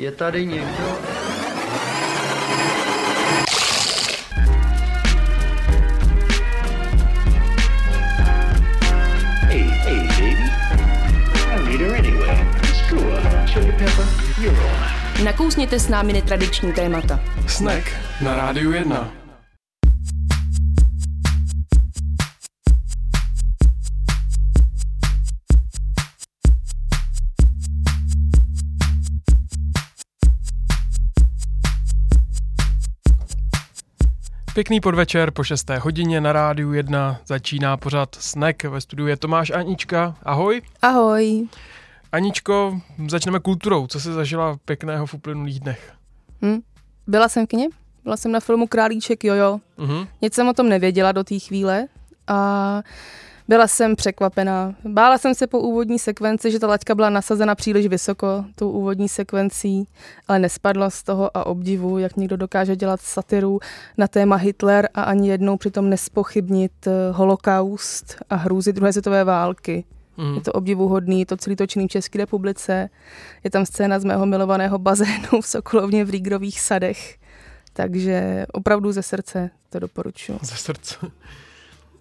Je tady někdo? Hey, hey, baby. I don't need her anyway. Screw her. Sugar Pepper, you're on. Nakousněte s námi netradiční témata. Snack na rádiu 1. Pěkný podvečer po 6. hodině na rádiu 1 začíná pořad Snack. Ve studiu je Tomáš Anička. Ahoj. Ahoj. Aničko, začneme kulturou. Co jsi zažila pěkného v uplynulých dnech? Hm? Byla jsem v kině, byla jsem na filmu Králíček Jojo. Mhm. Nic jsem o tom nevěděla do té chvíle a byla jsem překvapená. Bála jsem se po úvodní sekvenci, že ta laťka byla nasazena příliš vysoko tou úvodní sekvencí, ale nespadla z toho a obdivu, jak někdo dokáže dělat satiru na téma Hitler a ani jednou přitom nespochybnit eh, holokaust a hrůzy druhé světové války. Mhm. Je to obdivuhodný, je to celý točený v České republice. Je tam scéna z mého milovaného bazénu v Sokolovně v Rígrových sadech. Takže opravdu ze srdce to doporučuji. Ze srdce.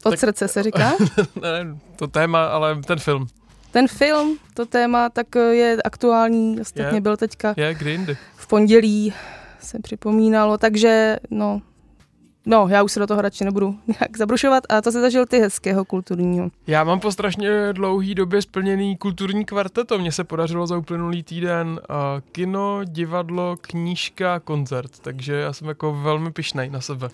Od Tak- srdce se říká. ne, to téma, ale ten film. Ten film, to téma, tak eh, je aktuální. Ostatně Je. byl teďka Je, kdy jindy? v pondělí, se připomínalo, takže no, no, já už se do toho radši nebudu nějak zabrušovat. A to se zažil ty hezkého kulturního. Já mám po strašně dlouhý době splněný kulturní kvarteto. Mně se podařilo za uplynulý týden uh, kino, divadlo, knížka, koncert. Takže já jsem jako velmi pišnej na sebe.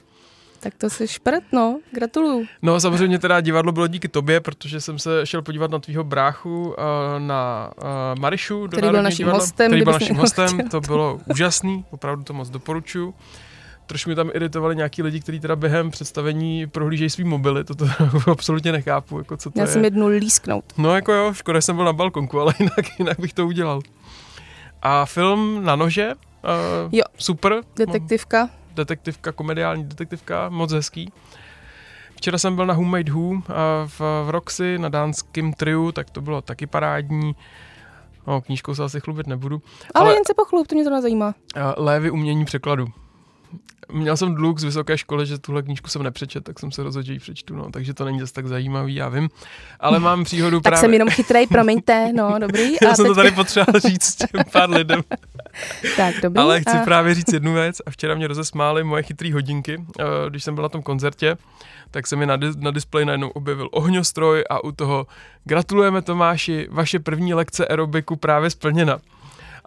Tak to si šprt, no, gratuluju. No samozřejmě teda divadlo bylo díky tobě, protože jsem se šel podívat na tvýho bráchu uh, na uh, Marišu. do Který byl naším divadla, hostem, Který byl naším hostem, chtěl. to bylo úžasný, opravdu to moc doporučuju. Trošku mi tam iritovali nějaký lidi, kteří teda během představení prohlížejí svý mobily, to, to absolutně nechápu, jako co to Měl je. jsem jednu lísknout. No jako jo, škoda, jsem byl na balkonku, ale jinak, jinak bych to udělal. A film na nože, uh, Jo. super. Detektivka. Detektivka, komediální detektivka, moc hezký. Včera jsem byl na Who Made Who v, v Roxy na dánském triu, tak to bylo taky parádní. No, knížkou se asi chlubit nebudu. Ale, Ale- jen se pochlup, to mě to zajímá. Uh, Lévy umění překladu. Měl jsem dluh z vysoké školy, že tuhle knížku jsem nepřečet, tak jsem se rozhodl, že ji přečtu, no, takže to není zase tak zajímavý, já vím. Ale mám příhodu Tak právě... jsem jenom chytrej, promiňte, no, dobrý. Já jsem to teďka- tady potřeboval říct těm pár lidem. Tak, dobrý. Ale chci a... právě říct jednu věc a včera mě rozesmály moje chytrý hodinky, eh, když jsem byl na tom koncertě, tak se mi na, dis- na displeji najednou objevil ohňostroj a u toho gratulujeme Tomáši, vaše první lekce aerobiku právě splněna.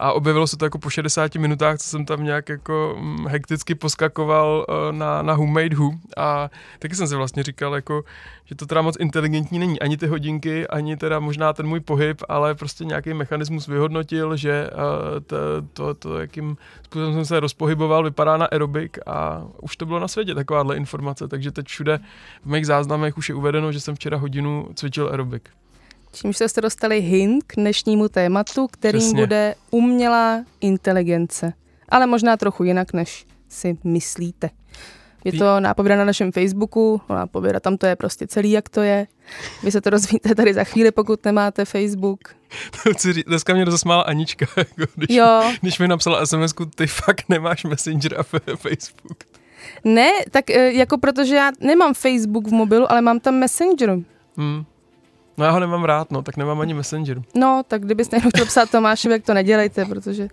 A objevilo se to jako po 60 minutách, co jsem tam nějak jako mm, hekticky poskakoval eh, na, na Who Made Who. A taky jsem si vlastně říkal, jako, že to teda moc inteligentní není. Ani ty hodinky, ani teda možná ten můj pohyb, ale prostě nějaký mechanismus vyhodnotil, že eh, to, to, to, jakým způsobem jsem se rozpohyboval, vypadá na aerobik a už to bylo na světě takováhle informace, takže teď všude v mých záznamech už je uvedeno, že jsem včera hodinu cvičil aerobik. Čímž jste dostali hint k dnešnímu tématu, kterým Přesně. bude umělá inteligence. Ale možná trochu jinak, než si myslíte. Je to nápověda na našem Facebooku, no, nápověda tam to je prostě celý, jak to je. Vy se to rozvíte tady za chvíli, pokud nemáte Facebook. Dneska mě rozesmála Anička, jako když, Jo, když mi napsala sms ty fakt nemáš Messenger a Facebook. ne, tak eh, jako protože já nemám Facebook v mobilu, ale mám tam Messenger. Hmm. No já ho nemám rád, no, tak nemám ani Messenger. No, tak kdybyste někdo chtěl psát Tomášovi, jak to nedělejte, protože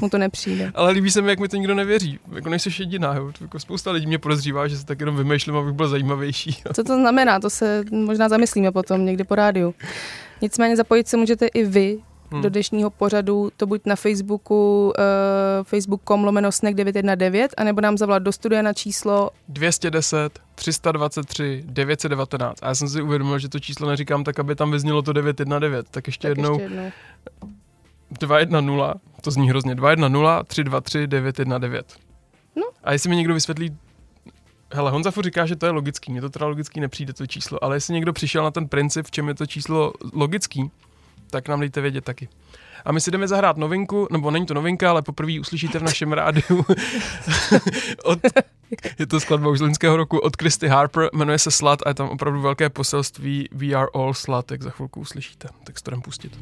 mu to nepřijde. Ale líbí se mi, jak mi to nikdo nevěří. Jako nejsi jediná, jo. Jako spousta lidí mě podezřívá, že se tak jenom vymýšlím, abych byl zajímavější. Co to znamená? To se možná zamyslíme potom někdy po rádiu. Nicméně zapojit se můžete i vy Hmm. do dnešního pořadu, to buď na Facebooku, uh, facebook.com lomeno snack 919, anebo nám zavolat do studia na číslo 210 323 919. A já jsem si uvědomil, že to číslo neříkám tak, aby tam vyznělo to 919. Tak ještě tak jednou ještě jednou. 210, to zní hrozně, 210 323 919. No. A jestli mi někdo vysvětlí, hele, Honza furt říká, že to je logický, mně to teda logický nepřijde to číslo, ale jestli někdo přišel na ten princip, v čem je to číslo logický, tak nám dejte vědět taky. A my si jdeme zahrát novinku, nebo není to novinka, ale poprvé uslyšíte v našem rádiu od, je to skladba už z loňského roku od Christy Harper, jmenuje se Slut a je tam opravdu velké poselství We are all slut, jak za chvilku uslyšíte. Tak si to pustit.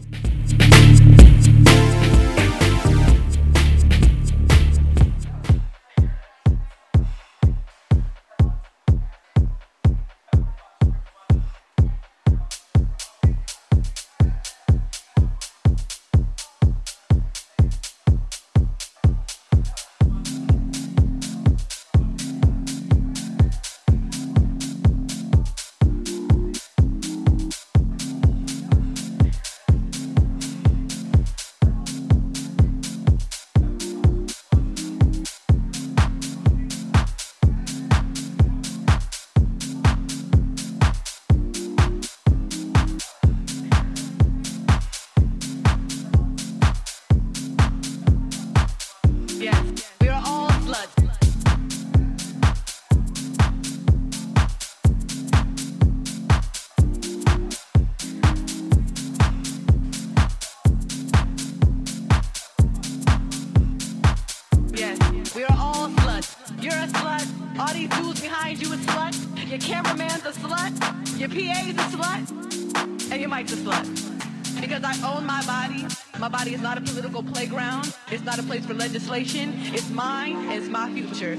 For legislation. It's mine. It's my future.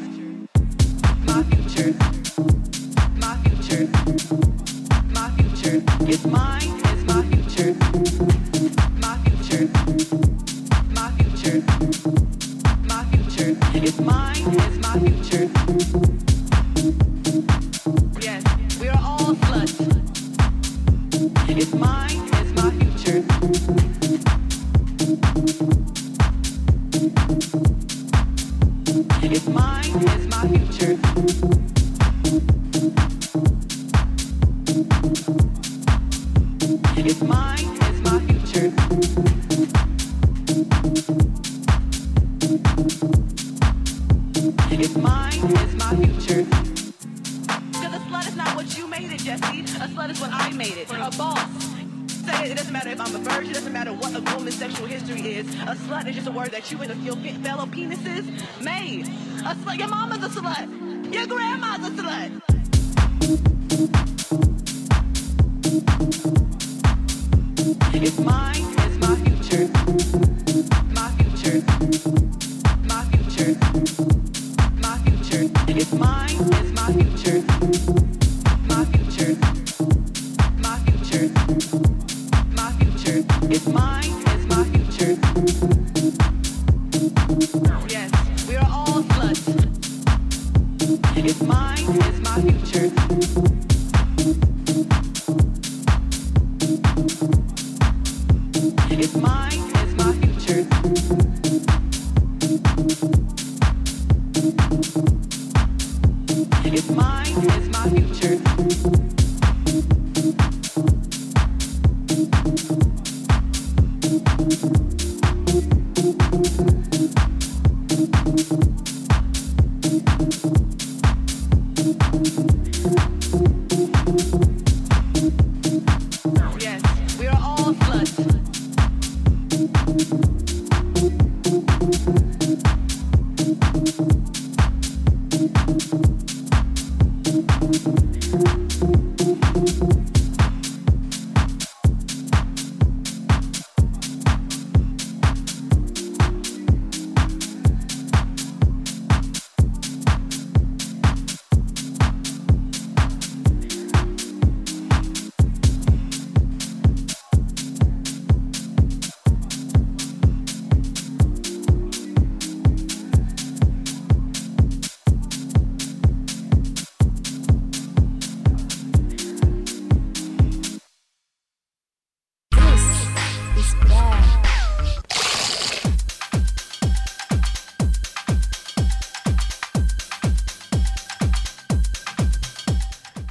My future. It's mine. It's my future. A slut is not what you made it. A slut is what I made it. A boss. It, doesn't matter if I'm a virgin, it doesn't matter what a woman's sexual history is. A slut is just a word that you and fellow penises made. A slut, your a slut. Your grandma's a slut. It's mine,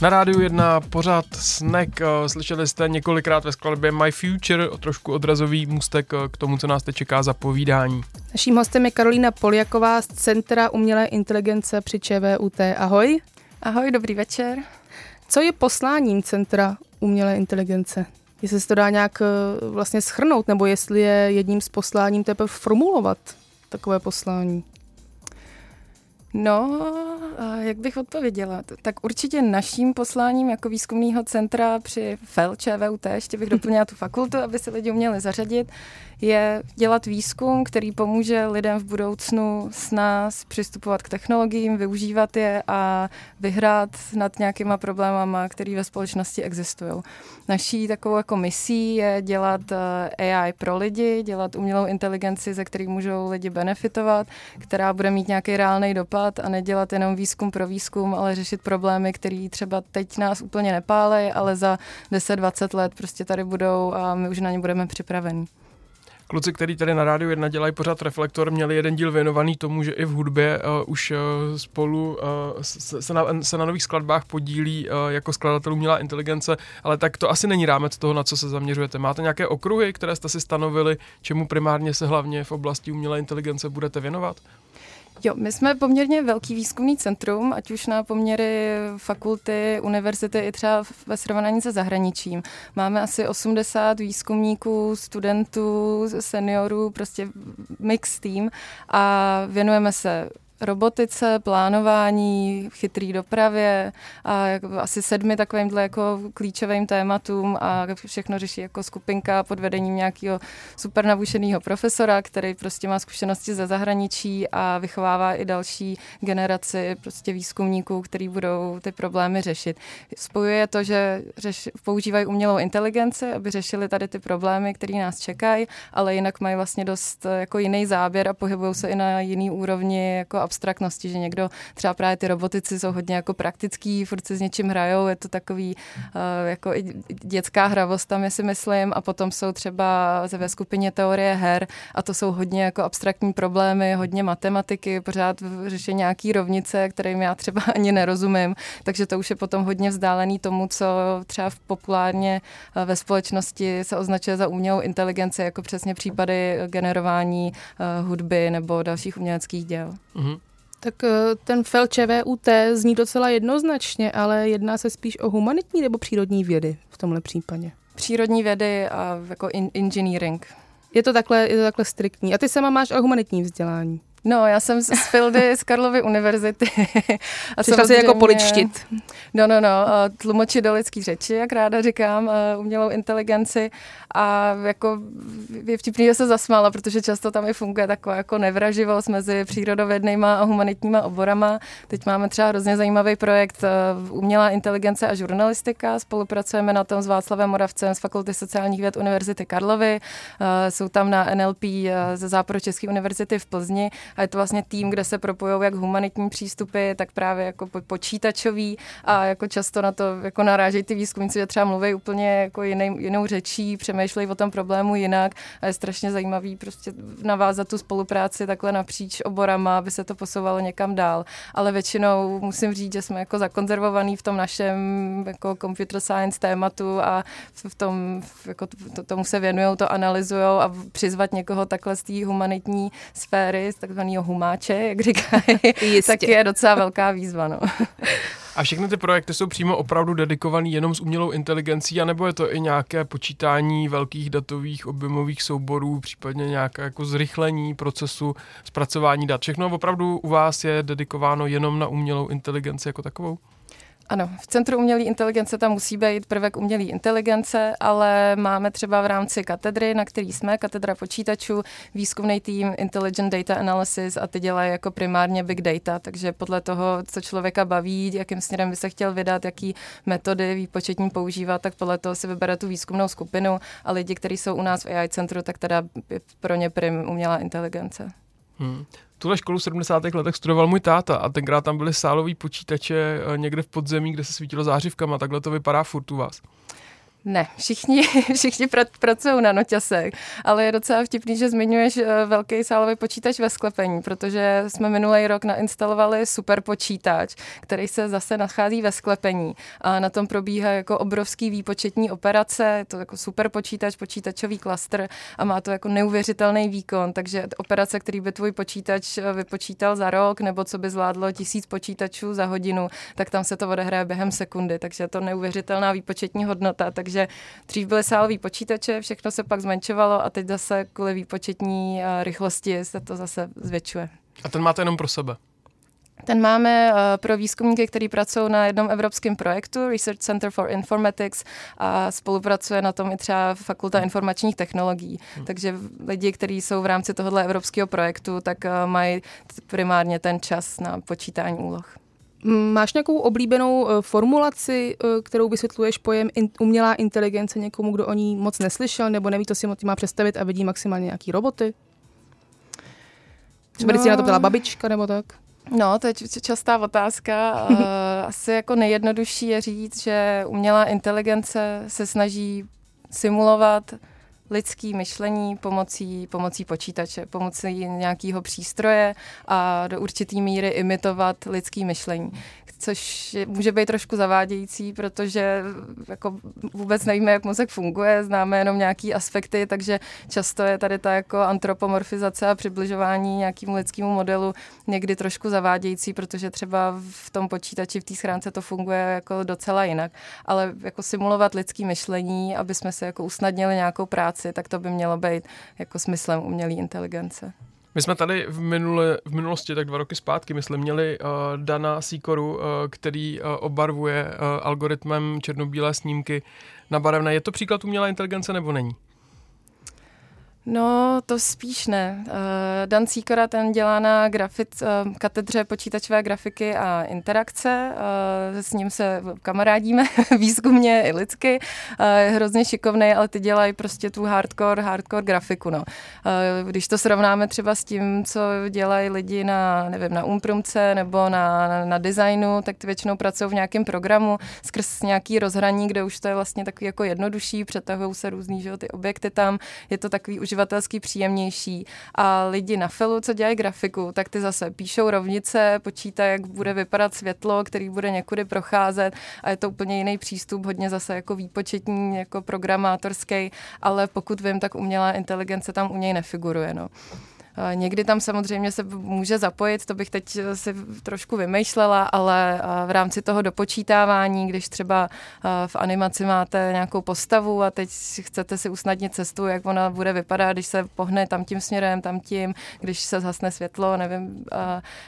Na rádiu jedna pořád snack. eh, Slyšeli jste několikrát ve skladbě My Future, trošku odrazový můstek eh, k tomu, co nás teď čeká za povídání. Naším hostem je Karolína Poljaková z Centra umělé inteligence při ČVUT. Ahoj. Ahoj, dobrý večer. Co je posláním Centra umělé inteligence? Jestli se to dá nějak eh, vlastně schrnout, nebo jestli je jedním z posláním teprve formulovat takové poslání? No, jak bych odpověděla? Tak určitě naším posláním jako výzkumného centra při FEL ČVUT, ještě bych doplnila tu fakultu, aby se lidi uměli zařadit, je dělat výzkum, který pomůže lidem v budoucnu s nás přistupovat k technologiím, využívat je a vyhrát nad nějakýma problémama, které ve společnosti existují. Naší takovou jako misí je dělat eh, AI pro lidi, dělat umělou inteligenci, ze který můžou lidi benefitovat, která bude mít nějaký reálný dopad a nedělat jenom výzkum pro výzkum, ale řešit problémy, které třeba teď nás úplně nepálej, ale za 10-20 let prostě tady budou a my už na ně budeme připraveni. Kluci, který tady na rádiu 1 dělají pořád reflektor, měli jeden díl věnovaný tomu, že i v hudbě uh, už uh, spolu uh, se, na, se na nových skladbách podílí uh, jako skladatelů umělá inteligence, ale tak to asi není rámec toho, na co se zaměřujete. Máte nějaké okruhy, které jste si stanovili, čemu primárně se hlavně v oblasti umělé inteligence budete věnovat? Jo, my jsme poměrně velký výzkumný centrum, ať už na poměry fakulty, univerzity i třeba ve srovnání se zahraničím. Máme asi 80 výzkumníků, studentů, seniorů, prostě mix tým a věnujeme se robotice, plánování, chytrý dopravě a asi sedmi takovýmhle jako klíčovým tématům a všechno řeší jako skupinka pod vedením nějakého super navušeného profesora, který prostě má zkušenosti ze zahraničí a vychovává i další generaci prostě výzkumníků, který budou ty problémy řešit. Spojuje to, že řeš, používají umělou inteligenci, aby řešili tady ty problémy, které nás čekají, ale jinak mají vlastně dost jako jiný záběr a pohybují se i na jiný úrovni jako abstraktnosti, že někdo, třeba právě ty robotici jsou hodně jako praktický, furt se s něčím hrajou, je to takový uh, jako i dětská hravost tam, si myslím, a potom jsou třeba ve skupině teorie her a to jsou hodně jako abstraktní problémy, hodně matematiky, pořád řeší nějaký rovnice, kterým já třeba ani nerozumím, takže to už je potom hodně vzdálený tomu, co třeba v populárně eh, ve společnosti se označuje za umělou inteligenci, jako přesně případy generování uh, hudby nebo dalších uměleckých děl. Mm-hmm. Tak eh, ten fel ČVUT zní docela jednoznačně, ale jedná se spíš o humanitní nebo přírodní vědy v tomhle případě? Přírodní vědy a jako in- engineering. Je to takhle, je to takhle striktní. A ty sama máš o humanitní vzdělání. No, já jsem z Fildy z Karlovy univerzity. a Přišla si jako poličtit. No, no, no, tlumočit do lidských řeči, jak ráda říkám, umělou inteligenci a jako je vtipný, že se zasmála, protože často tam i funguje taková jako nevraživost mezi přírodovědnýma a humanitníma oborama. Teď máme třeba hrozně zajímavý projekt Umělá inteligence a žurnalistika. Spolupracujeme na tom s Václavem Moravcem z Fakulty sociálních věd Univerzity Karlovy. Jsou tam na NLP ze Západočeské univerzity v Plzni a je to vlastně tým, kde se propojují jak humanitní přístupy, tak právě jako počítačový a jako často na to jako narážejí ty výzkumníci, že třeba mluví úplně jako jiný, jinou řečí, přemýšlejí o tom problému jinak a je strašně zajímavý prostě navázat tu spolupráci takhle napříč oborama, aby se to posouvalo někam dál. Ale většinou musím říct, že jsme jako zakonzervovaný v tom našem jako computer science tématu a v tom, jako to, tomu se věnují, to analyzují a přizvat někoho takhle z té humanitní sféry, z takzvaného humáče, jak říkají, tak je docela velká výzva. No. A všechny ty projekty jsou přímo opravdu dedikovaný jenom s umělou inteligencí, anebo je to i nějaké počítání velkých datových objemových souborů, případně nějaké jako zrychlení procesu zpracování dat. Všechno opravdu u vás je dedikováno jenom na umělou inteligenci jako takovou? Ano, v Centru umělé inteligence tam musí být prvek umělé inteligence, ale máme třeba v rámci katedry, na který jsme, katedra počítačů, výzkumný tým Intelligent Data Analysis a ty dělají jako primárně big data, takže podle toho, co člověka baví, jakým směrem by se chtěl vydat, jaký metody výpočetní používat, tak podle toho si vybere tu výzkumnou skupinu a lidi, kteří jsou u nás v AI centru, tak teda pro ně prim umělá inteligence. Hmm. Tuhle školu v 70. letech studoval můj táta a tenkrát tam byly sálový počítače eh, někde v podzemí, kde se svítilo zářivkama. Takhle to vypadá furt u vás. Ne, všichni, všichni pr- pracují na noťasech, ale je docela vtipný, že zmiňuješ eh, velký sálový počítač ve sklepení, protože jsme minulý rok nainstalovali super počítač, který se zase nachází ve sklepení a na tom probíhá jako obrovský výpočetní operace, je to jako super počítač, počítačový klaster a má to jako neuvěřitelný výkon, takže operace, který by tvůj počítač eh, vypočítal za rok, nebo co by zvládlo tisíc počítačů za hodinu, tak tam se to odehraje během sekundy, takže je to neuvěřitelná výpočetní hodnota, takže takže dřív byly sálový počítače, všechno se pak zmenšovalo a teď zase kvůli výpočetní eh, rychlosti se to zase zvětšuje. A ten máte jenom pro sebe? Ten máme uh, pro výzkumníky, kteří pracují na jednom evropském projektu Research Center for Informatics a spolupracuje na tom i třeba Fakulta informačních technologií. Hmm. Takže lidi, kteří jsou v rámci tohohle evropského projektu, tak uh, mají primárně ten čas na počítání úloh. Máš nějakou oblíbenou eh, formulaci, eh, kterou vysvětluješ pojem in, umělá inteligence někomu, kdo o ní moc neslyšel, nebo neví, to si má představit a vidí maximálně nějaký roboty? Třeba no. když si na to byla babička nebo tak? No, to je častá otázka. Asi jako nejjednodušší je říct, že umělá inteligence se snaží simulovat lidský myšlení pomocí, pomocí počítače, pomocí nějakého přístroje a do určitý míry imitovat lidský myšlení což může být trošku zavádějící, protože jako vůbec nevíme, jak mozek funguje, známe jenom nějaký aspekty, takže často je tady ta jako antropomorfizace a přibližování nějakému lidskému modelu někdy trošku zavádějící, protože třeba v tom počítači, v té schránce to funguje jako docela jinak. Ale jako simulovat lidský myšlení, aby jsme se jako usnadnili nějakou práci, tak to by mělo být jako smyslem umělé inteligence. My jsme tady v, minule, v minulosti, tak dva roky zpátky, myslím, měli uh, Dana Sikoru, uh, který uh, obarvuje uh, algoritmem černobílé snímky na barevné. Je to příklad umělé inteligence nebo není? No, to spíš ne. Uh, Dan Cíkora ten dělá na grafic, uh, katedře počítačové grafiky a interakce. Uh, s ním se kamarádíme výzkumně i lidsky. Je hrozně šikovný, ale ty dělají prostě tu hardcore, hardcore grafiku. No. Když to srovnáme třeba s tím, co dělají lidi na, nevím, na umprumce nebo na, na, na designu, tak ty většinou pracují v nějakém programu skrz nějaký rozhraní, kde už to je vlastně takový jako jednodušší, přetahují se různý že, ty objekty tam. Je to takový už uživatelsky příjemnější. A lidi na filu, co dělají grafiku, tak ty zase píšou rovnice, počítají, jak bude vypadat světlo, který bude někudy procházet a je to úplně jiný přístup, hodně zase jako výpočetní, jako programátorský, ale pokud vím, tak umělá inteligence tam u něj nefiguruje. No. Někdy tam samozřejmě se může zapojit, to bych teď si trošku vymýšlela, ale v rámci toho dopočítávání, když třeba v animaci máte nějakou postavu a teď chcete si usnadnit cestu, jak ona bude vypadat, když se pohne tam tím směrem, tam tím, když se zhasne světlo, nevím,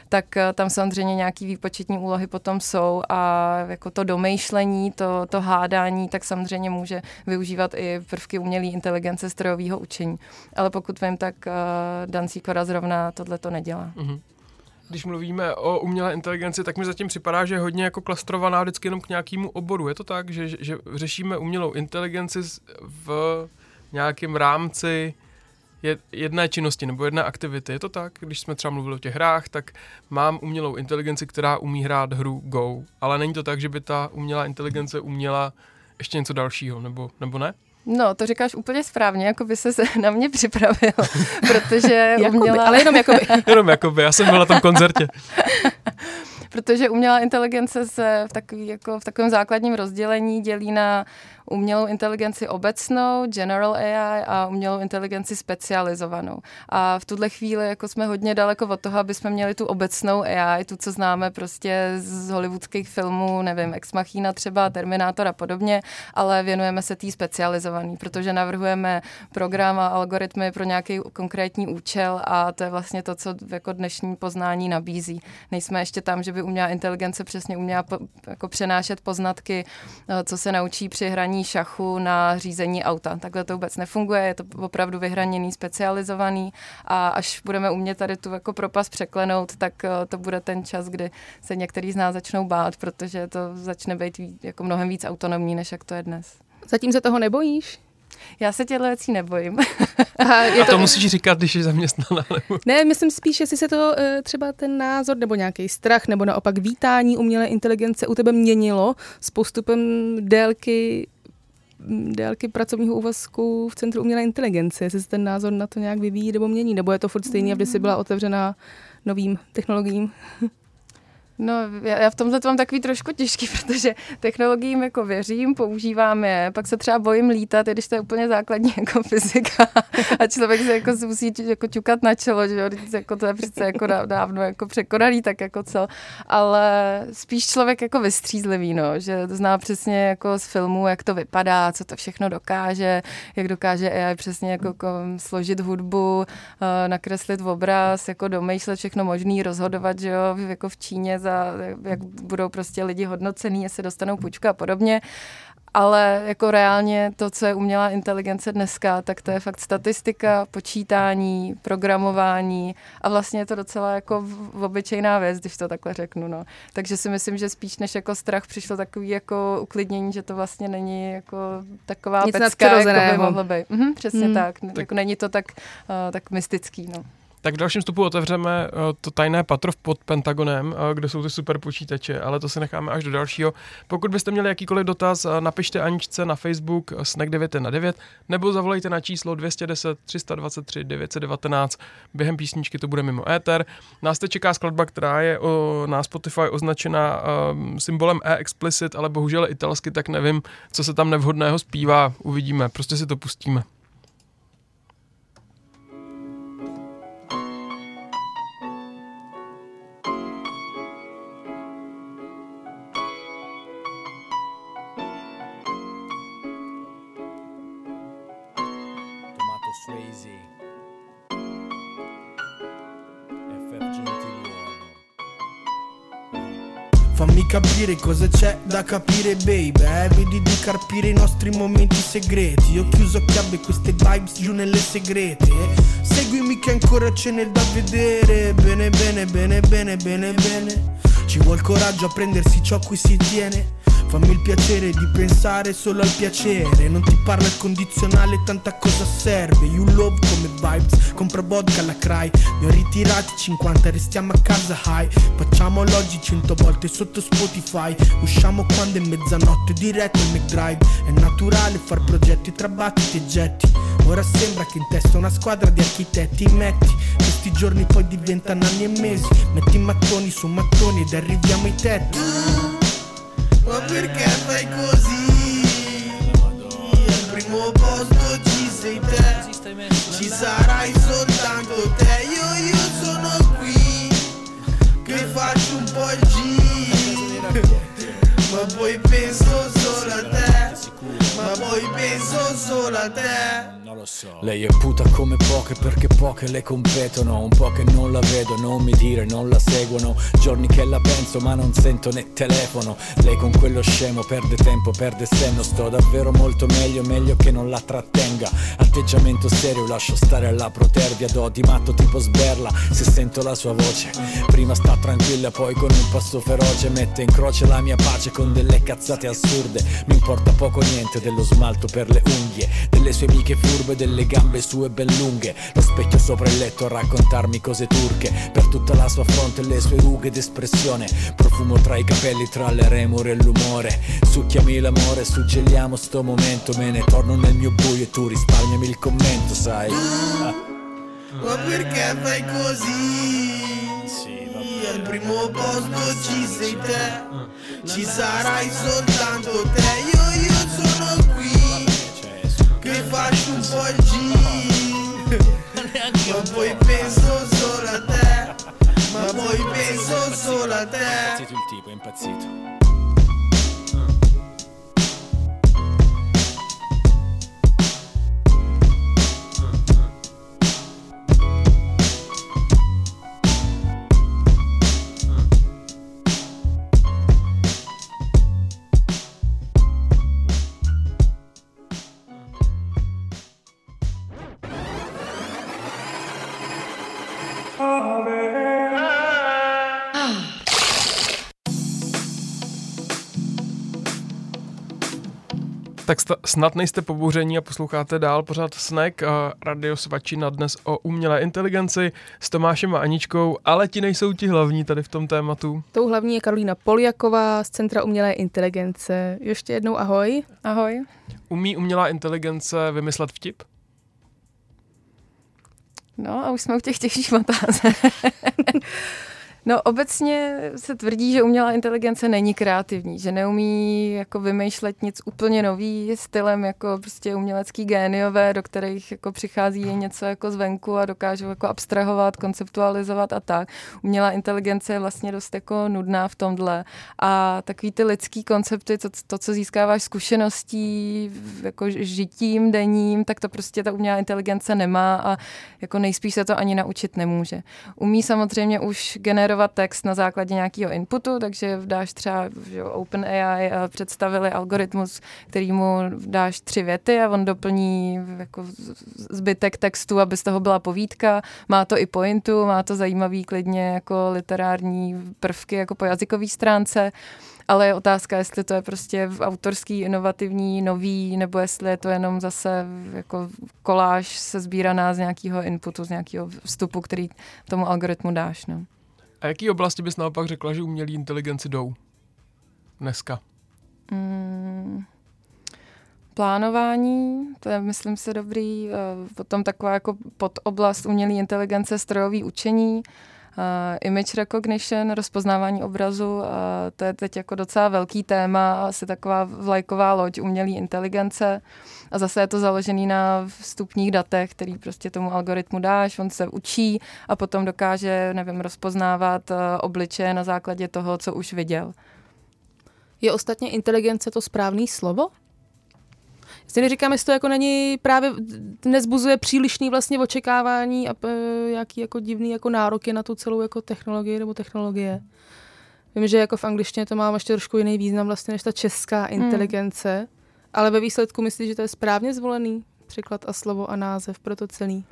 tak tam samozřejmě nějaký výpočetní úlohy potom jsou a jako to domýšlení, to, to hádání, tak samozřejmě může využívat i prvky umělé inteligence strojového učení. Ale pokud vím, tak Dan Sikora zrovna tohle to nedělá. Mm-hmm. Když mluvíme o umělé inteligenci, tak mi zatím připadá, že je hodně jako klastrovaná vždycky jenom k nějakému oboru. Je to tak, že, že řešíme umělou inteligenci v nějakém rámci jedné činnosti nebo jedné aktivity. Je to tak? Když jsme třeba mluvili o těch hrách, tak mám umělou inteligenci, která umí hrát hru Go, ale není to tak, že by ta umělá inteligence uměla ještě něco dalšího, nebo, nebo ne? No, to říkáš úplně správně, jako by se na mě připravil, protože jakoby, uměla... Ale jenom jakoby. jenom jakoby, já jsem byl na tom koncertě. protože umělá inteligence se v, takový, jako v takovém základním rozdělení dělí na umělou inteligenci obecnou, general AI a umělou inteligenci specializovanou. A v tuhle chvíli jako jsme hodně daleko od toho, aby jsme měli tu obecnou AI, tu, co známe prostě z hollywoodských filmů, nevím, Ex Machina třeba, Terminátor a podobně, ale věnujeme se té specializovaný, protože navrhujeme program a algoritmy pro nějaký konkrétní účel a to je vlastně to, co jako dnešní poznání nabízí. Nejsme ještě tam, že by umělá inteligence přesně uměla po, jako přenášet poznatky, eh, co se naučí při hraní hraní šachu na řízení auta. Takhle to vůbec nefunguje, je to opravdu vyhraněný, specializovaný a až budeme umět tady tu jako propas překlenout, tak eh, to bude ten čas, kdy se některý z nás začnou bát, protože to začne být jako mnohem víc autonomní, než jak to je dnes. Zatím se toho nebojíš? Já se těchto věcí nebojím. Aha, je a to, to musíš říkat, když je zaměstnaná. Nebo... Ne, myslím spíš, jestli se to eh, třeba ten názor nebo nějaký strach nebo naopak vítání umělé inteligence u tebe měnilo s postupem délky délky pracovního úvazku v Centru umělé inteligence, jestli se ten názor na to nějak vyvíjí nebo mění, nebo je to furt stejný, aby si byla otevřená novým technologiím? No, já, já v tomhle to mám takový trošku těžký, protože technologiím jako věřím, používám je, pak se třeba bojím lítat, když to je úplně základní jako fyzika. A člověk se jako musí jako ťukat na čelo, že jo, jako to je přece jako dávno jako překonaný, tak jako co, ale spíš člověk jako vystřízlivý, no, že zná přesně jako z filmu, jak to vypadá, co to všechno dokáže, jak dokáže AI přesně jako, jako složit hudbu, eh, nakreslit obraz, jako domýšlet všechno možný, rozhodovat, že jo, jako v Číně za, jak budou prostě lidi hodnocený, jestli dostanou půjčku a podobně. Ale jako reálně to, co je umělá inteligence dneska, tak to je fakt statistika, počítání, programování a vlastně je to docela jako v, obyčejná věc, když to takhle řeknu. No. Takže si myslím, že spíš než jako strach přišlo takový jako uklidnění, že to vlastně není jako taková Nic pecka, jako by mohlo být. Mhm, přesně mm. tak. tak. Jako není to tak, uh, tak mystický. No. Tak v dalším stupu otevřeme eh, to tajné patro pod Pentagonem, eh, kde jsou ty super počítače, ale to si necháme až do dalšího. Pokud byste měli jakýkoliv dotaz, eh, napište Aničce na Facebook snack 9 na 9 nebo zavolejte na číslo 210 323 919. Během písničky to bude mimo éter. Nás teď čeká skladba, která je o, na Spotify označena um, symbolem e-explicit, ale bohužel italsky, tak nevím, co se tam nevhodného zpívá. Uvidíme, prostě si to pustíme. Fammi capire cosa c'è da capire baby eh? Vedi di carpire i nostri momenti segreti ho chiuso chiave queste vibes giù nelle segrete? Seguimi che ancora ce n'è da vedere Bene bene bene bene bene bene Ci vuole coraggio a prendersi ciò a cui si tiene Fammi il piacere di pensare solo al piacere. Non ti parla il condizionale, tanta cosa serve. You love come vibes, compra vodka alla cry. Ne ho ritirati 50, restiamo a casa high Facciamolo oggi 100 volte sotto Spotify. Usciamo quando è mezzanotte, diretto il McDrive. È naturale far progetti tra battiti e getti. Ora sembra che in testa una squadra di architetti Metti, questi giorni poi diventano anni e mesi. Metti mattoni su mattoni ed arriviamo ai tetti ma perché fai così? Al primo posto ci sei te. Ci sarai soltanto te. Io, io sono qui Che faccio un po' il giro. Ma poi penso solo a te. Ma poi penso solo a te Non lo so. Lei è puta come poche perché poche le competono. Un po' che non la vedo, non mi dire, non la seguono. Giorni che la penso ma non sento né telefono. Lei con quello scemo perde tempo, perde senno. Sto davvero molto meglio, meglio che non la trattenga. Atteggiamento serio, lascio stare alla protervia. Do di matto tipo sberla se sento la sua voce. Prima sta tranquilla, poi con un passo feroce mette in croce la mia pace con delle cazzate assurde. Mi importa poco niente dello smalto per le unghie, delle sue amiche furbe, delle gambe sue ben lunghe. Lo specchio sopra il letto a raccontarmi cose turche. Per tutta la sua fronte e le sue rughe d'espressione. Profumo tra i capelli, tra le remore e l'umore. Succhiami l'amore, suggeliamo sto momento. Me ne torno nel mio buio e tu risparmiami il commento, sai. Ah. Ma perché fai così? Al primo posto ci sei te Ci sarai soltanto te Io, io sono qui Che faccio un po' il giro. Ma poi penso solo a te. Ma poi penso solo a te. Impazzito il tipo, è impazzito. Tak sta- snad nejste pobouření a posloucháte dál pořád Snack a Radio Svačina dnes o umělé inteligenci s Tomášem a Aničkou, ale ti nejsou ti hlavní tady v tom tématu. Tou hlavní je Karolína Poljaková z Centra umělé inteligence. Ještě jednou ahoj. Ahoj. Umí umělá inteligence vymyslet vtip? No a už jsme u těch těžších otázek. No obecně se tvrdí, že umělá inteligence není kreativní, že neumí jako vymýšlet nic úplně nový stylem jako prostě umělecký géniové, do kterých jako přichází něco jako zvenku a dokážou jako abstrahovat, konceptualizovat a tak. Umělá inteligence je vlastně dost jako nudná v tomhle a takový ty lidský koncepty, to, to co získáváš zkušeností, jako žitím denním, tak to prostě ta umělá inteligence nemá a jako nejspíš se to ani naučit nemůže. Umí samozřejmě už generovat text na základě nějakého inputu, takže dáš třeba že OpenAI eh, představili algoritmus, který mu dáš tři věty a on doplní jako zbytek textu, aby z toho byla povídka. Má to i pointu, má to zajímavý klidně jako literární prvky jako po jazykové stránce. Ale je otázka, jestli to je prostě autorský, inovativní, nový, nebo jestli je to jenom zase jako koláž se sbíraná z nějakého inputu, z nějakého vstupu, který tomu algoritmu dáš. No. A jaký oblasti bys naopak řekla, že umělý inteligenci jdou dneska? Mm, plánování, to je, myslím si, dobrý. eh, Potom taková jako podoblast umělé inteligence, strojový učení, image recognition, rozpoznávání obrazu, a to je teď jako docela velký téma, asi taková vlajková loď umělé inteligence. A zase je to založený na vstupních datech, který prostě tomu algoritmu dáš, on se učí a potom dokáže, nevím, rozpoznávat eh, obličeje na základě toho, co už viděl. Je ostatně inteligence to správný slovo? Si neříkám, jestli to jako není právě, nezbuzuje přílišný vlastně očekávání a e, jaký jako divný jako nároky na tu celou jako technologii nebo technologie. Vím, že jako v angličtině to má ještě trošku jiný význam vlastně než ta česká inteligence, mm. ale ve výsledku myslíš, že to je správně zvolený překlad a slovo a název pro to celý?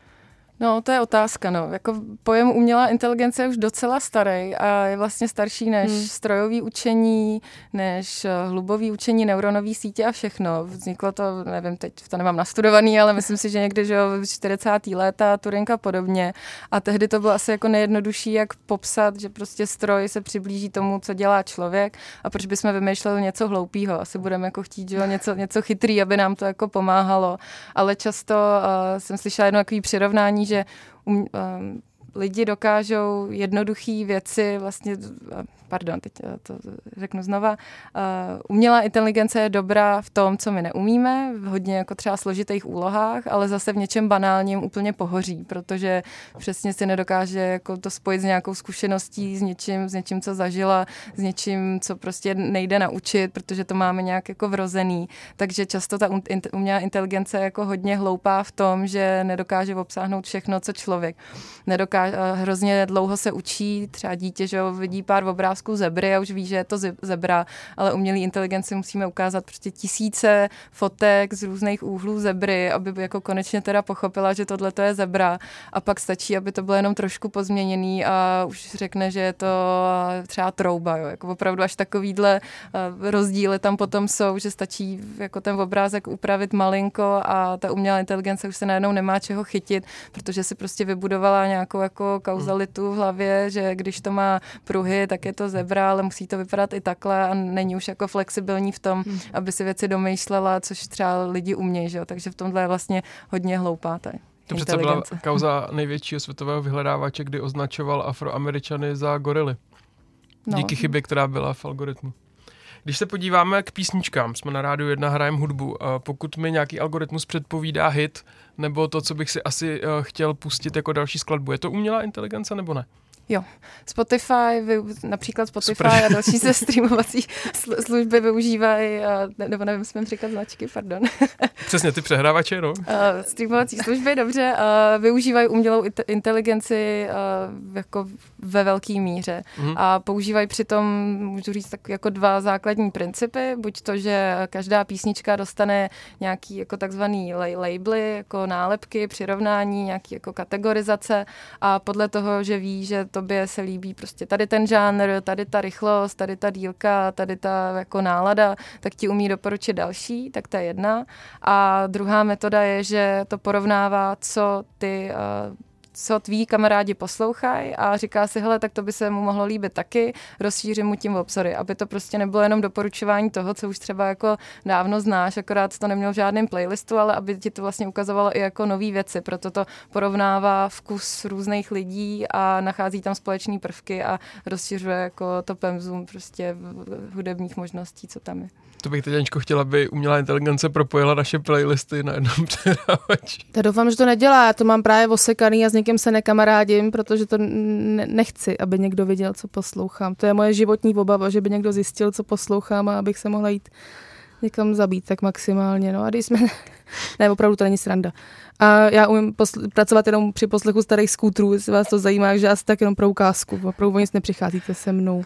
No, to je otázka, no. Jako pojem umělá inteligence je už docela starý a je vlastně starší než hmm. strojový učení, než eh, hlubový učení, neuronové sítě a všechno. Vzniklo to, nevím, teď to nemám nastudovaný, ale myslím si, že někdy, že v 40. léta Turinka podobně. A tehdy to bylo asi jako nejjednodušší, jak popsat, že prostě stroj se přiblíží tomu, co dělá člověk a proč bychom vymýšleli něco hloupého. Asi budeme jako chtít, že jo, něco, něco chytrý, aby nám to jako pomáhalo. Ale často uh, jsem slyšela jedno takový přirovnání, že um, lidi dokážou jednoduché věci vlastně pardon, teď to řeknu znova, umělá inteligence je dobrá v tom, co my neumíme, v hodně jako třeba složitých úlohách, ale zase v něčem banálním úplně pohoří, protože přesně si nedokáže jako to spojit s nějakou zkušeností, s něčím, s něčím, co zažila, s něčím, co prostě nejde naučit, protože to máme nějak jako vrozený. Takže často ta umělá inteligence je jako hodně hloupá v tom, že nedokáže obsáhnout všechno, co člověk. Nedokáže, hrozně dlouho se učí, třeba dítě, že vidí pár obrázků zebry a už ví, že je to zebra, ale umělý inteligenci musíme ukázat prostě tisíce fotek z různých úhlů zebry, aby jako konečně teda pochopila, že tohle to je zebra a pak stačí, aby to bylo jenom trošku pozměněný a už řekne, že je to třeba trouba, jo. jako opravdu až takovýhle eh, rozdíly tam potom jsou, že stačí jako ten obrázek upravit malinko a ta umělá inteligence už se najednou nemá čeho chytit, protože si prostě vybudovala nějakou jako kauzalitu v hlavě, že když to má pruhy, tak je to zebra, ale musí to vypadat i takhle a není už jako flexibilní v tom, hmm. aby si věci domýšlela, což třeba lidi umějí, že jo? takže v tomhle je vlastně hodně hloupá tady. To přece byla kauza největšího světového vyhledávače, kdy označoval afroameričany za gorily. No. Díky chybě, která byla v algoritmu. Když se podíváme k písničkám, jsme na rádiu jedna hrajem hudbu. Pokud mi nějaký algoritmus předpovídá hit, nebo to, co bych si asi eh, chtěl pustit jako další skladbu, je to umělá inteligence nebo ne? Jo, Spotify, například Spotify a další se streamovací služby využívají, nebo nevím, jsme říkat značky, pardon. Přesně, ty přehrávače, no. Uh, streamovací služby, dobře, uh, využívají umělou inteligenci uh, jako ve velké míře mm. a používají přitom, můžu říct, tak jako dva základní principy, buď to, že každá písnička dostane nějaký jako takzvaný labely, jako nálepky, přirovnání, nějaký jako kategorizace a podle toho, že ví, že tobě se líbí prostě tady ten žánr, tady ta rychlost, tady ta dílka, tady ta jako nálada, tak ti umí doporučit další, tak to je jedna. A druhá metoda je, že to porovnává, co ty uh, co tví kamarádi poslouchají a říká si, hele, tak to by se mu mohlo líbit taky, rozšířím mu tím obzory, aby to prostě nebylo jenom doporučování toho, co už třeba jako dávno znáš, akorát to neměl v žádném playlistu, ale aby ti to vlastně ukazovalo i jako nové věci, proto to porovnává vkus různých lidí a nachází tam společné prvky a rozšiřuje jako to pemzum prostě hudebních možností, co tam je. To bych teď, Aničko, chtěla, aby umělá inteligence propojila naše playlisty na jednom přehrávači. Já doufám, že to nedělá, já to mám právě osekaný a s někým se nekamarádím, protože to ne- nechci, aby někdo viděl, co poslouchám. To je moje životní obava, že by někdo zjistil, co poslouchám a abych se mohla jít někam zabít tak maximálně. No a když jsme... ne, opravdu to není sranda. A já umím posl- pracovat jenom při poslechu starých skútrů, jestli vás to zajímá, že asi tak jenom pro ukázku. Opravdu nic nepřicházíte se mnou.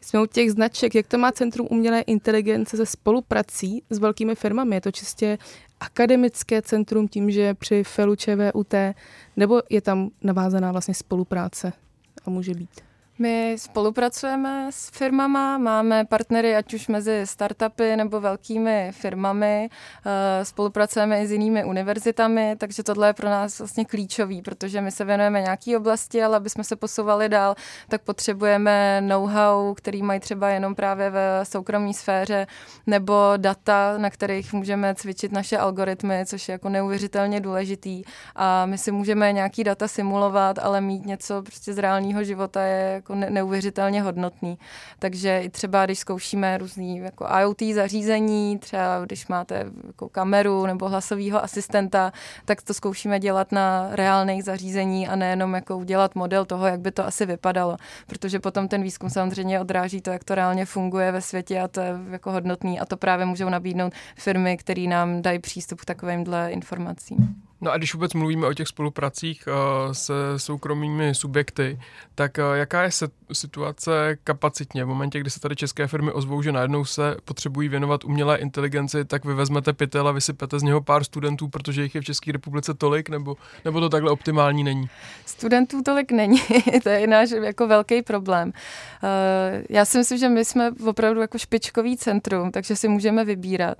Jsme u těch značek, jak to má Centrum umělé inteligence se spoluprací s velkými firmami? Je to čistě akademické centrum tím, že při FELu ČVUT, nebo je tam navázaná vlastně spolupráce a může být? My spolupracujeme s firmama, máme partnery ať už mezi startupy nebo velkými firmami, eh, spolupracujeme i s jinými univerzitami, takže tohle je pro nás vlastně klíčový, protože my se věnujeme nějaké oblasti, ale aby jsme se posouvali dál, tak potřebujeme know-how, který mají třeba jenom právě ve soukromé sféře, nebo data, na kterých můžeme cvičit naše algoritmy, což je jako neuvěřitelně důležitý. A my si můžeme nějaký data simulovat, ale mít něco prostě z reálného života je jako jako neuvěřitelně hodnotný. Takže i třeba, když zkoušíme různý jako IoT zařízení, třeba když máte jako kameru nebo hlasového asistenta, tak to zkoušíme dělat na reálných zařízení a nejenom jako udělat model toho, jak by to asi vypadalo. Protože potom ten výzkum samozřejmě odráží to, jak to reálně funguje ve světě a to je jako hodnotný a to právě můžou nabídnout firmy, které nám dají přístup k takovýmhle informacím. No a když vůbec mluvíme o těch spolupracích uh, se soukromými subjekty, tak uh, jaká je situace kapacitně? V momentě, kdy se tady české firmy ozvou, že najednou se potřebují věnovat umělé inteligenci, tak vy vezmete pytel a vysypete z něho pár studentů, protože jich je v České republice tolik, nebo, nebo to takhle optimální není? Studentů tolik není, to je náš jako velký problém. Uh, já si myslím, že my jsme opravdu jako špičkový centrum, takže si můžeme vybírat.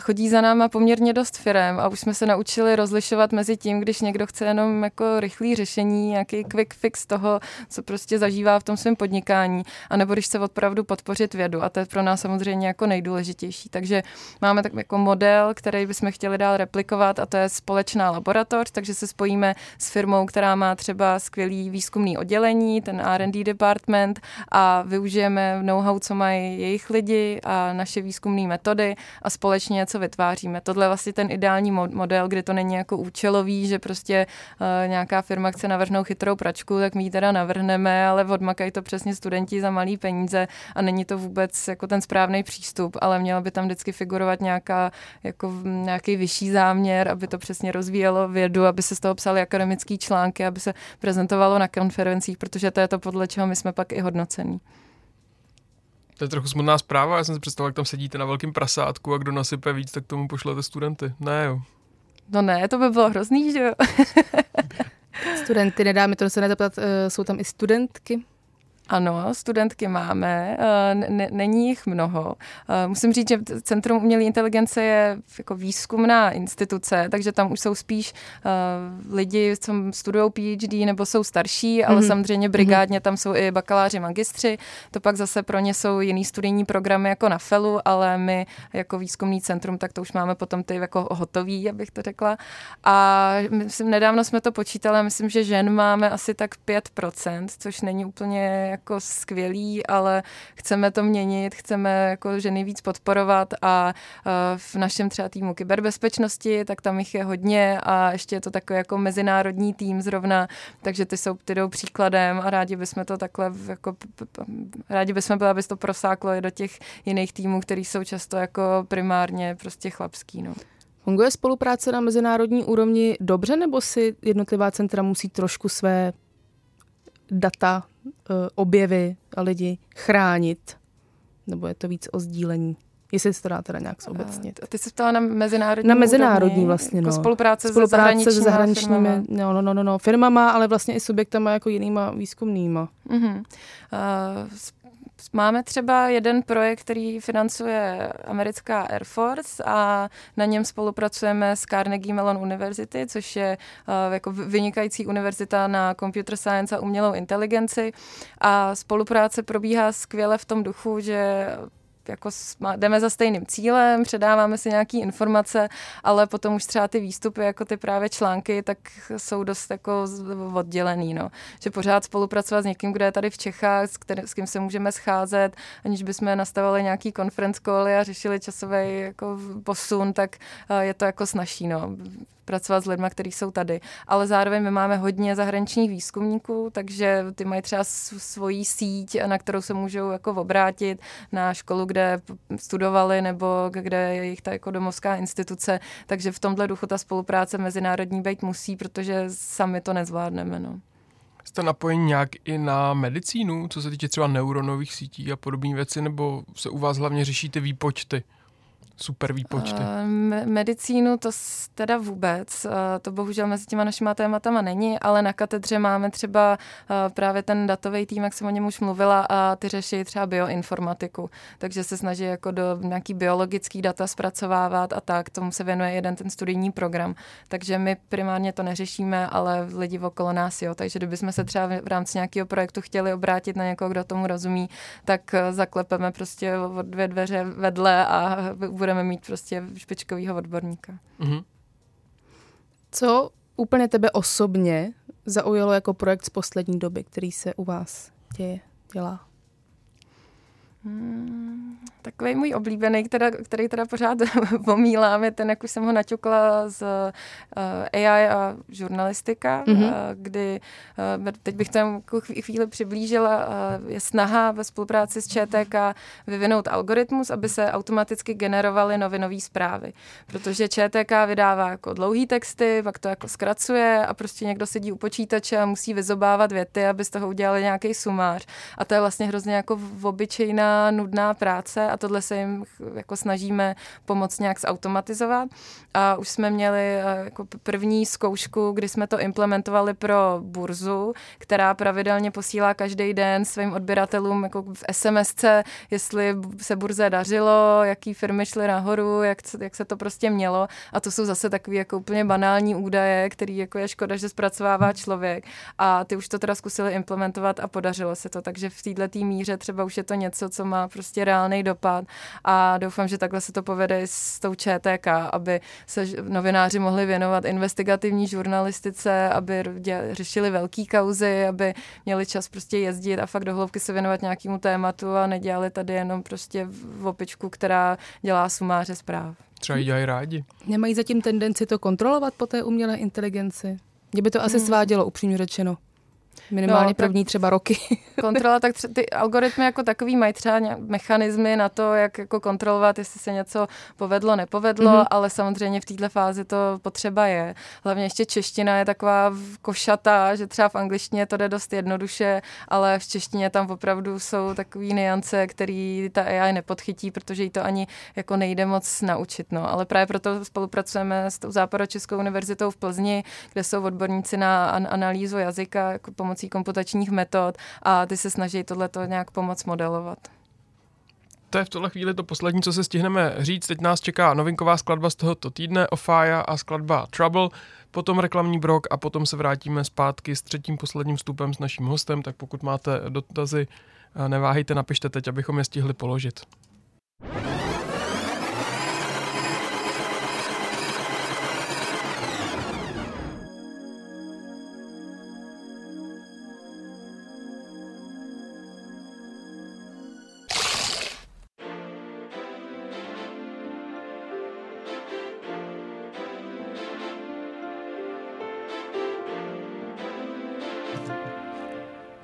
Chodí za náma poměrně dost firem a už jsme se naučili rozlišovat rozlišovat mezi tím, když někdo chce jenom jako rychlý řešení, nějaký quick fix toho, co prostě zažívá v tom svém podnikání, anebo když chce opravdu podpořit vědu. A to je pro nás samozřejmě jako nejdůležitější. Takže máme tak jako model, který bychom chtěli dál replikovat a to je společná laboratoř, takže se spojíme s firmou, která má třeba skvělý výzkumný oddělení, ten R&D department a využijeme know-how, co mají jejich lidi a naše výzkumné metody a společně něco vytváříme. Tohle je vlastně ten ideální model, kde to není jako účelový, že prostě uh, nějaká firma chce navrhnout chytrou pračku, tak my ji teda navrhneme, ale odmakají to přesně studenti za malý peníze a není to vůbec jako ten správný přístup, ale měla by tam vždycky figurovat nějaká, jako nějaký vyšší záměr, aby to přesně rozvíjelo vědu, aby se z toho psaly akademické články, aby se prezentovalo na konferencích, protože to je to, podle čeho my jsme pak i hodnocení. To je trochu smutná zpráva, já jsem si představil, jak tam sedíte na velkém prasátku a kdo nasype víc, tak tomu pošlete studenty. Ne jo. No ne, to by bylo hrozný, že jo? Studenty, nedáme to se nezeptat, eh, jsou tam i studentky? Ano, studentky máme, eh, není jich mnoho. Eh, musím říct, že Centrum umělé inteligence je jako výzkumná instituce, takže tam už jsou spíš uh, lidi, co studují PhD nebo jsou starší, ale mm-hmm. samozřejmě brigádně tam jsou i bakaláři, magistři. To pak zase pro ně jsou jiný studijní programy jako na FELu, ale my jako výzkumný centrum, tak to už máme potom ty jako hotový, abych to řekla. A myslím, nedávno jsme to počítali, myslím, že žen máme asi tak 5%, což není úplně jako skvělý, ale chceme to měnit, chceme jako ženy víc podporovat a v našem třeba týmu kyberbezpečnosti, tak tam jich je hodně a ještě je to takový jako mezinárodní tým zrovna, takže ty jsou ty jdou příkladem a rádi bychom to takhle jako rádi bychom byli, aby to prosáklo i do těch jiných týmů, který jsou často jako primárně prostě chlapský. No. Funguje spolupráce na mezinárodní úrovni dobře, nebo si jednotlivá centra musí trošku své data, eh, objevy a lidi chránit? Nebo je to víc o sdílení? Jestli se to dá teda nějak obecně. A ty se ptala na mezinárodní Na mezinárodní úrovni, vlastně, jako no. spolupráce, spolupráce se zahraničními, firmama. no, no, no, no, no, firmama, ale vlastně i subjektama jako jinýma výzkumnýma. Uh-huh. Uh, Máme třeba jeden projekt, který financuje americká Air Force a na něm spolupracujeme s Carnegie Mellon University, což je uh, jako vynikající univerzita na computer science a umělou inteligenci. A spolupráce probíhá skvěle v tom duchu, že jako jdeme za stejným cílem, předáváme si nějaké informace, ale potom už třeba ty výstupy, jako ty právě články, tak jsou dost jako oddělený, no. Že pořád spolupracovat s někým, kdo je tady v Čechách, s, který, s kým se můžeme scházet, aniž bychom nastavili nějaký conference call a řešili časový jako posun, tak eh, je to jako snažší, no pracovat s lidmi, kteří jsou tady. Ale zároveň my máme hodně zahraničních výzkumníků, takže ty mají třeba svoji síť, na kterou se můžou jako obrátit na školu, kde studovali nebo kde je jejich ta jako domovská instituce. Takže v tomhle duchu ta spolupráce mezinárodní být musí, protože sami to nezvládneme. No. Jste napojeni nějak i na medicínu, co se týče třeba neuronových sítí a podobné věci, nebo se u vás hlavně řeší ty výpočty? Super výpočty? Uh, medicínu to teda vůbec, uh, to bohužel mezi těma našima tématama není, ale na katedře máme třeba uh, právě ten datový tým, jak jsem o něm už mluvila, a ty řeší třeba bioinformatiku, takže se snaží jako do nějaký biologický data zpracovávat a tak, tomu se věnuje jeden ten studijní program, takže my primárně to neřešíme, ale lidi okolo nás jo, takže kdybychom se třeba v rámci nějakého projektu chtěli obrátit na někoho, kdo tomu rozumí, tak zaklepeme prostě o dvě dveře vedle a budeme mít prostě špičkového odborníka. Mm-hmm. Co úplně tebe osobně zaujalo jako projekt z poslední doby, který se u vás děje, dělá? Hmm, takový můj oblíbený, která, který teda pořád pomílám, je ten, jak už jsem ho naťukla z uh, AI a žurnalistika, mm-hmm. uh, kdy, uh, teď bych to jako chvíli přiblížila, uh, je snaha ve spolupráci s ČTK vyvinout algoritmus, aby se automaticky generovaly novinové zprávy. Protože ČTK vydává jako dlouhý texty, pak to jako zkracuje a prostě někdo sedí u počítače a musí vyzobávat věty, aby z toho udělali nějaký sumář. A to je vlastně hrozně jako obyčejná nudná práce a tohle se jim jako snažíme pomoct nějak zautomatizovat. A už jsme měli eh, jako první zkoušku, kdy jsme to implementovali pro burzu, která pravidelně posílá každý den svým odběratelům jako v SMSC, jestli se burze dařilo, jaký firmy šly nahoru, jak, jak se to prostě mělo. A to jsou zase takové jako úplně banální údaje, který jako je škoda, že zpracovává člověk. A ty už to teda zkusili implementovat a podařilo se to. Takže v této míře třeba už je to něco, co má prostě reálný dopad a doufám, že takhle se to povede s tou ČTK, aby se novináři mohli věnovat investigativní žurnalistice, aby řešili velký kauzy, aby měli čas prostě jezdit a fakt dohloubky se věnovat nějakému tématu a nedělali tady jenom prostě v opičku, která dělá sumáře zpráv. Třeba dělají rádi. Nemají zatím tendenci to kontrolovat po té umělé inteligenci? Mě by to asi hmm. svádělo, upřímně řečeno. Minimálně no, první třeba roky. kontrola, tak tře- ty algoritmy jako takový mají třeba mechanismy na to, jak jako kontrolovat, jestli se něco povedlo, nepovedlo, mm-hmm. ale samozřejmě v této fázi to potřeba je. Hlavně ještě čeština je taková košatá, že třeba v angličtině to jde dost jednoduše, ale v češtině tam opravdu jsou takové niance, který ta AI nepodchytí, protože jí to ani jako nejde moc naučit. No. Ale právě proto spolupracujeme s tou Západočeskou univerzitou v Plzni, kde jsou odborníci na an- analýzu jazyka, jako pomocí komputačních metod a ty se snaží tohleto nějak pomoct modelovat. To je v tuhle chvíli to poslední, co se stihneme říct. Teď nás čeká novinková skladba z tohoto týdne, Ofaya a skladba Trouble, potom reklamní brok a potom se vrátíme zpátky s třetím posledním vstupem s naším hostem, tak pokud máte dotazy, neváhejte, napište teď, abychom je stihli položit.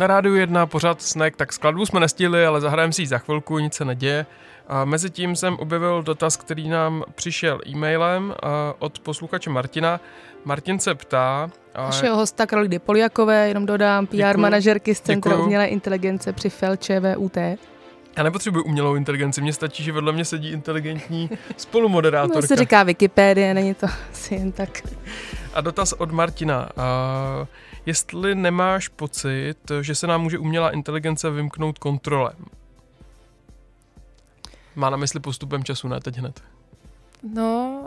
Na rádiu jedna pořád snack, tak skladbu jsme nestihli, ale zahrajeme si ji za chvilku, nic se neděje. A mezi tím jsem objevil dotaz, který nám přišel e-mailem od posluchače Martina. Martin se ptá... Našeho hosta Karolidy Poliakové, jenom dodám, PR děkuju, manažerky z Centra děkuju. umělé inteligence při FEL ČVUT. Já nepotřebuji umělou inteligenci, mně stačí, že vedle mě sedí inteligentní spolumoderátorka. No, se říká Wikipédie, není to asi jen tak. A dotaz od Martina. Jestli nemáš pocit, že se nám může umělá inteligence vymknout kontrolem. Má na mysli postupem času, ne teď hned. No,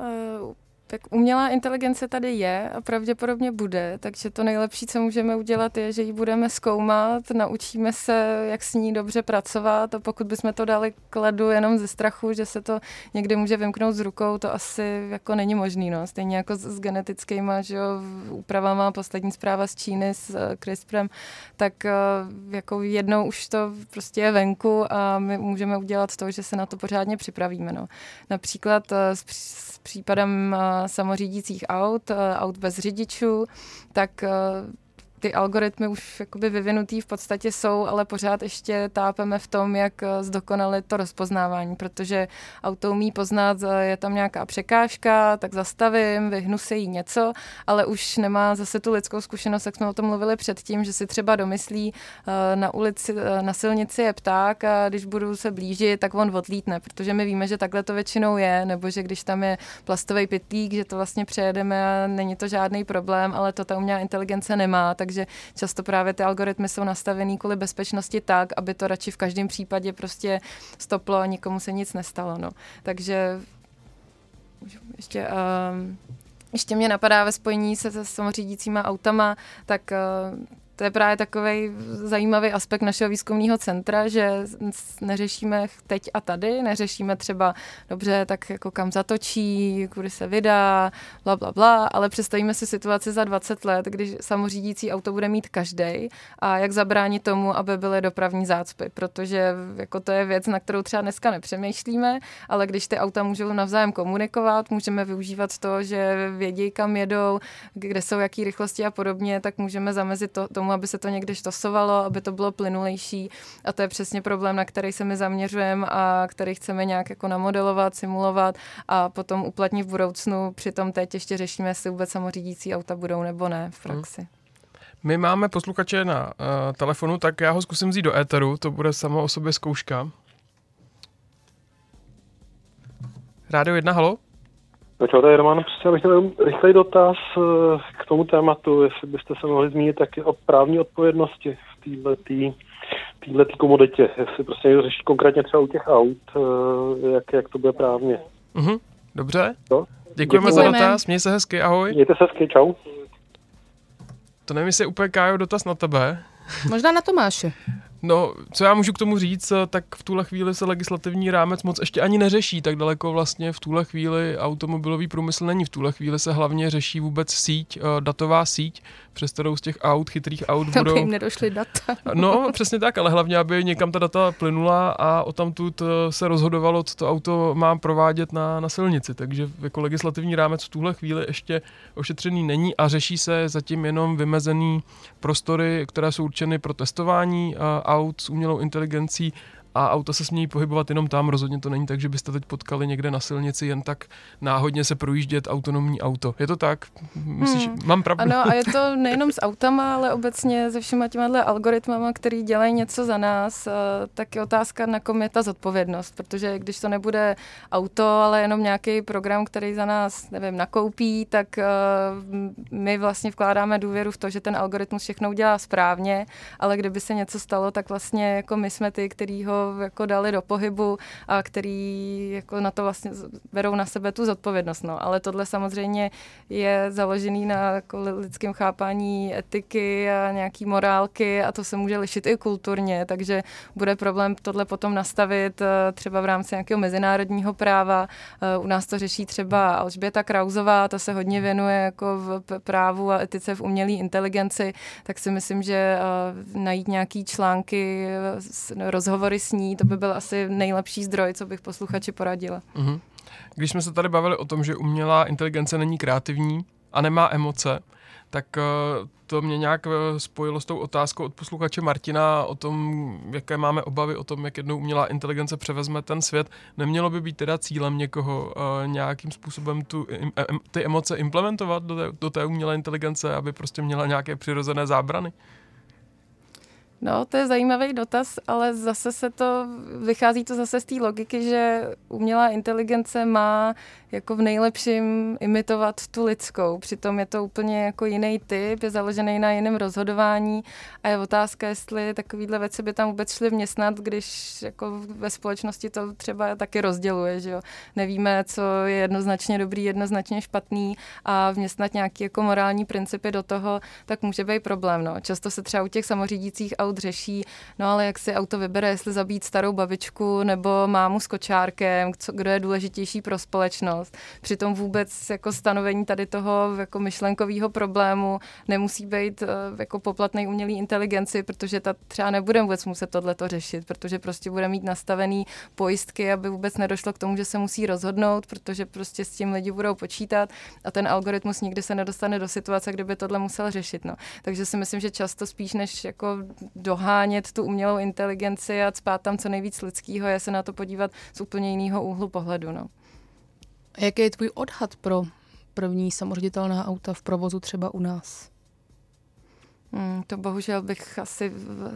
tak umělá inteligence tady je a pravděpodobně bude, takže to nejlepší, co můžeme udělat, je, že ji budeme zkoumat, naučíme se, jak s ní dobře pracovat a pokud bychom to dali k ledu jenom ze strachu, že se to někdy může vymknout z rukou, to asi jako není možný. No. Stejně jako s, s genetickýma že jo, úpravama, poslední zpráva z Číny s uh, CRISPRem, tak uh, jako jednou už to prostě je venku a my můžeme udělat to, že se na to pořádně připravíme. No. Například uh, s, s případem uh, samořídících aut, eh, aut bez řidičů, tak eh, ty algoritmy už jakoby vyvinutý v podstatě jsou, ale pořád ještě tápeme v tom, jak eh, zdokonalit to rozpoznávání, protože auto umí poznat, eh, je tam nějaká překážka, tak zastavím, vyhnu se jí něco, ale už nemá zase tu lidskou zkušenost, jak jsme o tom mluvili předtím, že si třeba domyslí eh, na ulici, na silnici je pták a když budu se blížit, tak on odlítne, protože my víme, že takhle to většinou je, nebo že když tam je plastový pytlík, že to vlastně přejedeme a není to žádný problém, ale to ta umělá inteligence nemá, tak takže často právě ty algoritmy jsou nastavený kvůli bezpečnosti tak, aby to radši v každém případě prostě stoplo a nikomu se nic nestalo. No. Takže ještě... Um, ještě mě napadá ve spojení se, se samořídícíma autama, tak uh, to je právě takový zajímavý aspekt našeho výzkumného centra, že neřešíme teď a tady, neřešíme třeba dobře, tak jako kam zatočí, kudy se vydá, bla, bla, bla, ale představíme si situaci za 20 let, když samořídící auto bude mít každý a jak zabránit tomu, aby byly dopravní zácpy, protože jako to je věc, na kterou třeba dneska nepřemýšlíme, ale když ty auta můžou navzájem komunikovat, můžeme využívat to, že vědí, kam jedou, kde jsou jaký rychlosti a podobně, tak můžeme zamezit to, tomu, aby se to někde štosovalo, aby to bylo plynulejší a to je přesně problém, na který se my zaměřujeme a který chceme nějak jako namodelovat, simulovat a potom uplatnit v budoucnu. Přitom teď ještě řešíme, jestli vůbec samořídící auta budou nebo ne v praxi. Hmm. My máme posluchače na uh, telefonu, tak já ho zkusím vzít do éteru, to bude samo o sobě zkouška. Rádio 1, halo? To je Roman, prostě bych chtěl rychlej dotaz eh, k tomu tématu, jestli byste se mohli zmínit taky o právní odpovědnosti v této této komoditě, jestli prostě někdo řeší konkrétně třeba u těch aut, eh, jak, jak to bude právně. Mhm, dobře. Jo? Děkujeme, Děkujeme za dotaz, měj se hezky, ahoj. Mějte se hezky, čau. To nevím, jestli je úplně Kájo dotaz na tebe. Možná na Tomáše. No, co já můžu k tomu říct, tak v tuhle chvíli se legislativní rámec moc ještě ani neřeší, tak daleko vlastně v tuhle chvíli automobilový průmysl není. V tuhle chvíli se hlavně řeší vůbec síť, eh, datová síť, přes kterou z těch aut, chytrých aut budou... Aby jim nedošly data. no, přesně tak, ale hlavně, aby někam ta data plynula a o tamtud eh, se rozhodovalo, co to auto má provádět na, na silnici. Takže jako legislativní rámec v tuhle chvíli ještě ošetřený není a řeší se zatím jenom vymezený prostory, které jsou určeny pro testování eh, aut s umělou inteligencí a auta se smějí pohybovat jenom tam. Rozhodně to není tak, že byste teď potkali někde na silnici jen tak náhodně se projíždět autonomní auto. Je to tak? Myslíš, hmm. mám pravdu? Ano, a je to nejenom s autama, ale obecně se všema těma algoritmama, který dělají něco za nás, eh, tak je otázka, na kom je ta zodpovědnost, protože když to nebude auto, ale jenom nějaký program, který za nás, nevím, nakoupí, tak eh, my vlastně vkládáme důvěru v to, že ten algoritmus všechno udělá správně, ale kdyby se něco stalo, tak vlastně jako my jsme ty, který ho jako dali do pohybu a který jako na to vlastně berou na sebe tu zodpovědnost. No. Ale tohle samozřejmě je založený na jako lidském chápání etiky a nějaký morálky a to se může lišit i kulturně, takže bude problém tohle potom nastavit eh, třeba v rámci nějakého mezinárodního práva. Eh, u nás to řeší třeba Alžběta Krauzová, ta se hodně věnuje jako v právu a etice v umělé inteligenci, tak si myslím, že eh, najít nějaký články, rozhovory s ní, to by byl asi nejlepší zdroj, co bych posluchači poradila. Mm-hmm. Když jsme se tady bavili o tom, že umělá inteligence není kreativní a nemá emoce, tak uh, to mě nějak eh, spojilo s tou otázkou od posluchače Martina o tom, jaké máme obavy o tom, jak jednou umělá inteligence převezme ten svět. Nemělo by být teda cílem někoho uh, nějakým způsobem tu, ty emoce implementovat do té, do té umělé inteligence, aby prostě měla nějaké přirozené zábrany? No, to je zajímavý dotaz, ale zase se to, vychází to zase z té logiky, že umělá inteligence má jako v nejlepším imitovat tu lidskou. Přitom je to úplně jako jiný typ, je založený na jiném rozhodování a je otázka, jestli takovýhle věci by tam vůbec šly vměstnat, když jako ve společnosti to třeba taky rozděluje, že jo. Nevíme, co je jednoznačně dobrý, jednoznačně špatný a vměstnat nějaký jako morální principy do toho, tak může být problém. No. Často se třeba u těch samořídících aut řeší, no ale jak si auto vybere, jestli zabít starou babičku nebo mámu s kočárkem, co, kdo je důležitější pro společnost. Přitom vůbec jako stanovení tady toho jako myšlenkového problému nemusí být uh, jako poplatný umělý inteligenci, protože ta třeba nebude vůbec muset tohleto řešit, protože prostě bude mít nastavený pojistky, aby vůbec nedošlo k tomu, že se musí rozhodnout, protože prostě s tím lidi budou počítat a ten algoritmus nikdy se nedostane do situace, kdyby tohle musel řešit. No. Takže si myslím, že často spíš než jako dohánět tu umělou inteligenci a spát tam co nejvíc lidského, je se na to podívat z úplně jiného úhlu pohledu. No. A jaký je tvůj odhad pro první samoředitelná auta v provozu třeba u nás? Hmm, to bohužel bych asi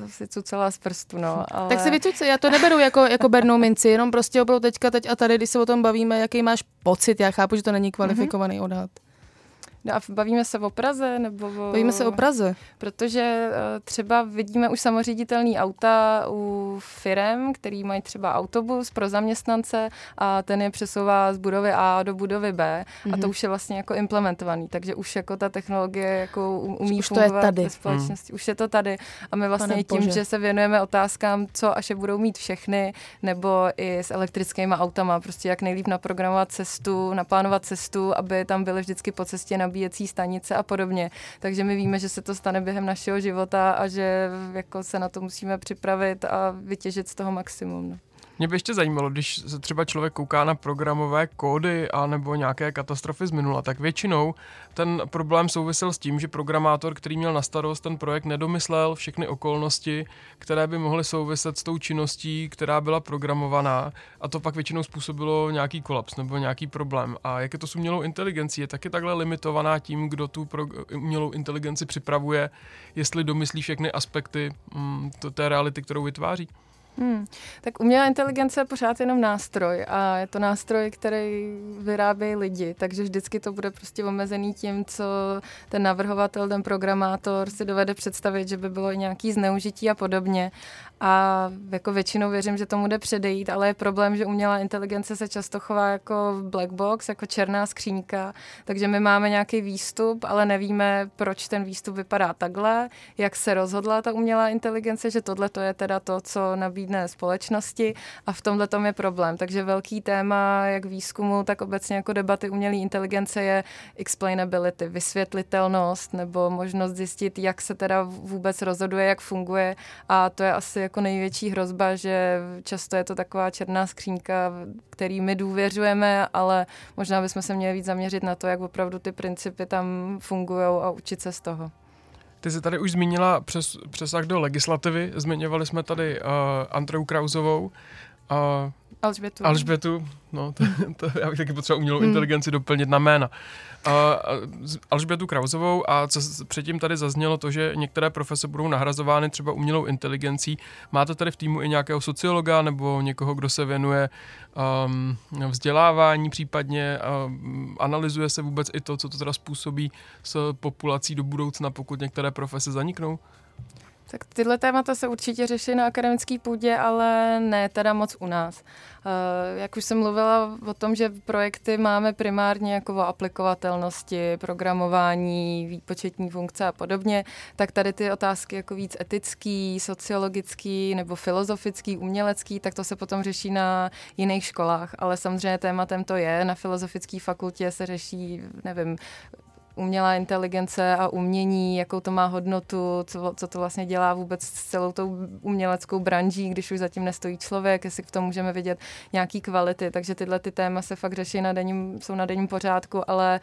si cucela z prstu, no. Ale... Tak si vycuci, já to neberu jako, jako bernou minci, jenom prostě opravdu teďka teď a tady, když se o tom bavíme, jaký máš pocit, já chápu, že to není kvalifikovaný mm-hmm. odhad. No a bavíme se o Praze? Nebo o... Bavíme se o Praze. Protože uh, třeba vidíme už samoředitelný auta u firem, který mají třeba autobus pro zaměstnance a ten je přesouvá z budovy A do budovy B mm-hmm. a to Mhm. už je vlastně jako implementovaný, takže už jako ta technologie jako umí Už to je fungovat tady. ve společnosti. Už je to tady a my vlastně Pane tím, bože. že se věnujeme otázkám, co až je budou mít všechny, nebo i s elektrickými autama, prostě jak nejlíp naprogramovat cestu, naplánovat cestu, aby tam byly vždycky po cestě nabíjecí stanice a podobně. Takže my víme, že se to stane během našeho života a že jako se na to musíme připravit a vytěžit z toho maximum. No. Mě by ještě zajímalo, když se třeba člověk kouká na programové kódy a nebo nějaké katastrofy z minula, tak většinou ten problém souvisel s tím, že programátor, který měl na starost ten projekt, nedomyslel všechny okolnosti, které by mohly souviset s tou činností, která byla programovaná a to pak většinou způsobilo nějaký kolaps nebo nějaký problém. A jak je to s umělou inteligencí? Je taky takhle limitovaná tím, kdo tu pro, umělou inteligenci připravuje, jestli domyslí všechny aspekty mm, té reality, kterou vytváří? Hmm. Tak umělá inteligence je pořád jenom nástroj a je to nástroj, který vyrábějí lidi, takže vždycky to bude prostě omezený tím, co ten navrhovatel, ten programátor si dovede představit, že by bylo nějaký zneužití a podobně. A jako většinou věřím, že tomu jde předejít, ale je problém, že umělá inteligence se často chová jako black box, jako černá skřínka, takže my máme nějaký výstup, ale nevíme, proč ten výstup vypadá takhle, jak se rozhodla ta umělá inteligence, že tohle to je teda to, co nabídne společnosti a v tomhle tom je problém. Takže velký téma jak výzkumu, tak obecně jako debaty umělé inteligence je explainability, vysvětlitelnost nebo možnost zjistit, jak se teda vůbec rozhoduje, jak funguje a to je asi jako největší hrozba, že často je to taková černá skřínka, který my důvěřujeme, ale možná bychom se měli víc zaměřit na to, jak opravdu ty principy tam fungují a učit se z toho. Ty jsi tady už zmínila přes, přesah do legislativy, zmiňovali jsme tady uh, Andreu Krauzovou, uh, Alžbětu. Alžbětu, no to, to já bych taky potřeboval umělou Hmm. inteligenci doplnit na jména. Uh, Alžbětu Krauzovou a co předtím tady zaznělo to, že některé profese budou nahrazovány třeba umělou inteligencí. Máte tady v týmu i nějakého sociologa nebo někoho, kdo se věnuje um, vzdělávání případně, um, analyzuje se vůbec i to, co to teda způsobí s populací do budoucna, pokud některé profese zaniknou? Tak tyhle témata se určitě řeší na akademické půdě, ale ne teda moc u nás. Uh, jak už jsem mluvila o tom, že projekty máme primárně jako o aplikovatelnosti, programování, výpočetní funkce a podobně, tak tady ty otázky jako víc etický, sociologický nebo filozofický, umělecký, tak to se potom řeší na jiných školách. Ale samozřejmě tématem to je. Na filozofické fakultě se řeší, nevím, umělá inteligence a umění, jakou to má hodnotu, co, co to vlastně dělá vůbec s celou tou uměleckou branží, když už zatím nestojí člověk, jestli v tom můžeme vidět nějaký kvality. Takže tyhle ty téma se fakt řeší na denním, jsou na denním pořádku, ale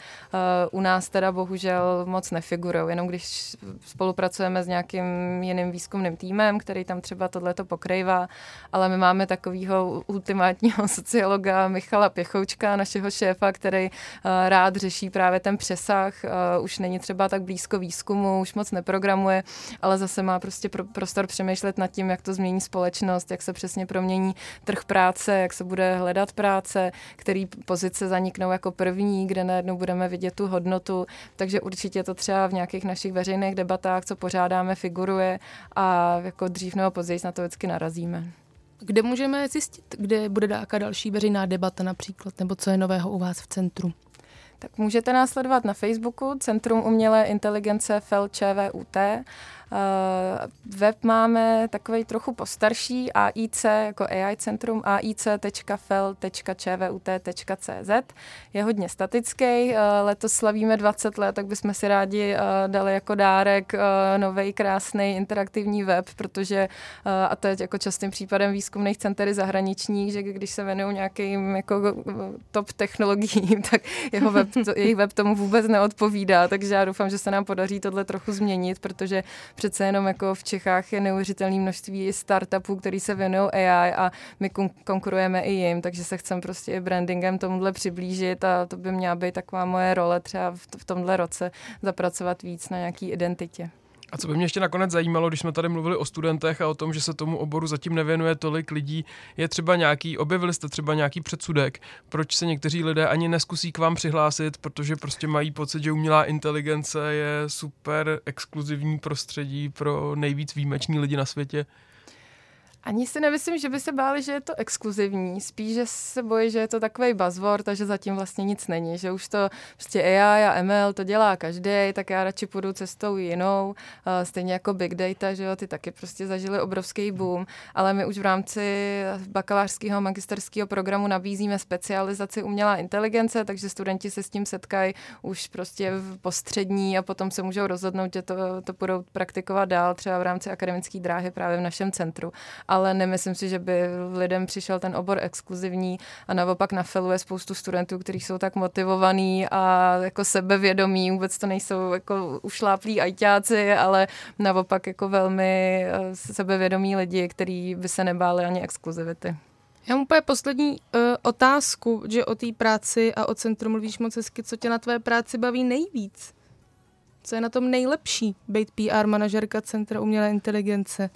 uh, u nás teda bohužel moc nefigurují. Jenom když spolupracujeme s nějakým jiným výzkumným týmem, který tam třeba tohleto pokrývá, ale my máme takového ultimátního sociologa Michala Pěchoučka, našeho šéfa, který uh, rád řeší právě ten přesah uh, už není třeba tak blízko výzkumu, už moc neprogramuje, ale zase má prostě pro, prostor přemýšlet nad tím, jak to změní společnost, jak se přesně promění trh práce, jak se bude hledat práce, který pozice zaniknou jako první, kde najednou budeme vidět tu hodnotu. Takže určitě to třeba v nějakých našich veřejných debatách, co pořádáme, figuruje a jako dřív nebo později na to vždycky narazíme. Kde můžeme zjistit, kde bude nějaká další veřejná debata například, nebo co je nového u vás v centru? Tak můžete nás sledovat na Facebooku Centrum umělé inteligence FEL ČVUT. Uh, web máme takový trochu postarší AIC, jako AI Centrum, aic.fel.čvut.cz. Je hodně statický, uh, letos slavíme 20 let, tak bychom si rádi uh, dali jako dárek nový krásný interaktivní web, protože, a to je jako častým případem výzkumných center zahraničních, že když se věnují nějakým jako top technologiím, tak jeho web, to, jejich web tomu vůbec neodpovídá, takže já doufám, že se nám podaří tohle trochu změnit, protože přece jenom jako v Čechách je neuvěřitelné množství startupů, který se věnují AI a my kon- konkurujeme i jim, takže se chcem prostě i brandingem tomuhle přiblížit a to by měla být taková moje role třeba v, v tomhle roce zapracovat víc na nějaký identitě. A co by mě ještě nakonec zajímalo, když jsme tady mluvili o studentech a o tom, že se tomu oboru zatím nevěnuje tolik lidí, je třeba nějaký, objevili jste třeba nějaký předsudek, proč se někteří lidé ani neskusí k vám přihlásit, protože prostě mají pocit, že umělá inteligence je super exkluzivní prostředí pro nejvíc výjimečný lidi na světě. Ani si nemyslím, že by se báli, že je to exkluzivní. Spíš, že se bojí, že je to takový buzzword a že zatím vlastně nic není. Že už to prostě AI a ML to dělá každý, tak já radši půjdu cestou jinou. Stejně jako Big Data, že jo, ty taky prostě zažili obrovský boom. Ale my už v rámci bakalářského a magisterského programu nabízíme specializaci umělá inteligence, takže studenti se s tím setkají už prostě v postřední a potom se můžou rozhodnout, že to, to budou praktikovat dál, třeba v rámci akademické dráhy právě v našem centru ale nemyslím si, že by lidem přišel ten obor exkluzivní a naopak na FELu je spoustu studentů, kteří jsou tak motivovaní a jako sebevědomí, vůbec to nejsou jako ušláplí ajťáci, ale naopak jako velmi eh, sebevědomí lidi, kteří by se nebáli ani exkluzivity. Já mám úplně poslední uh, otázku, že o té práci a o centru mluvíš moc hezky. Co tě na tvé práci baví nejvíc? Co je na tom nejlepší, být PR manažerka Centra umělé inteligence?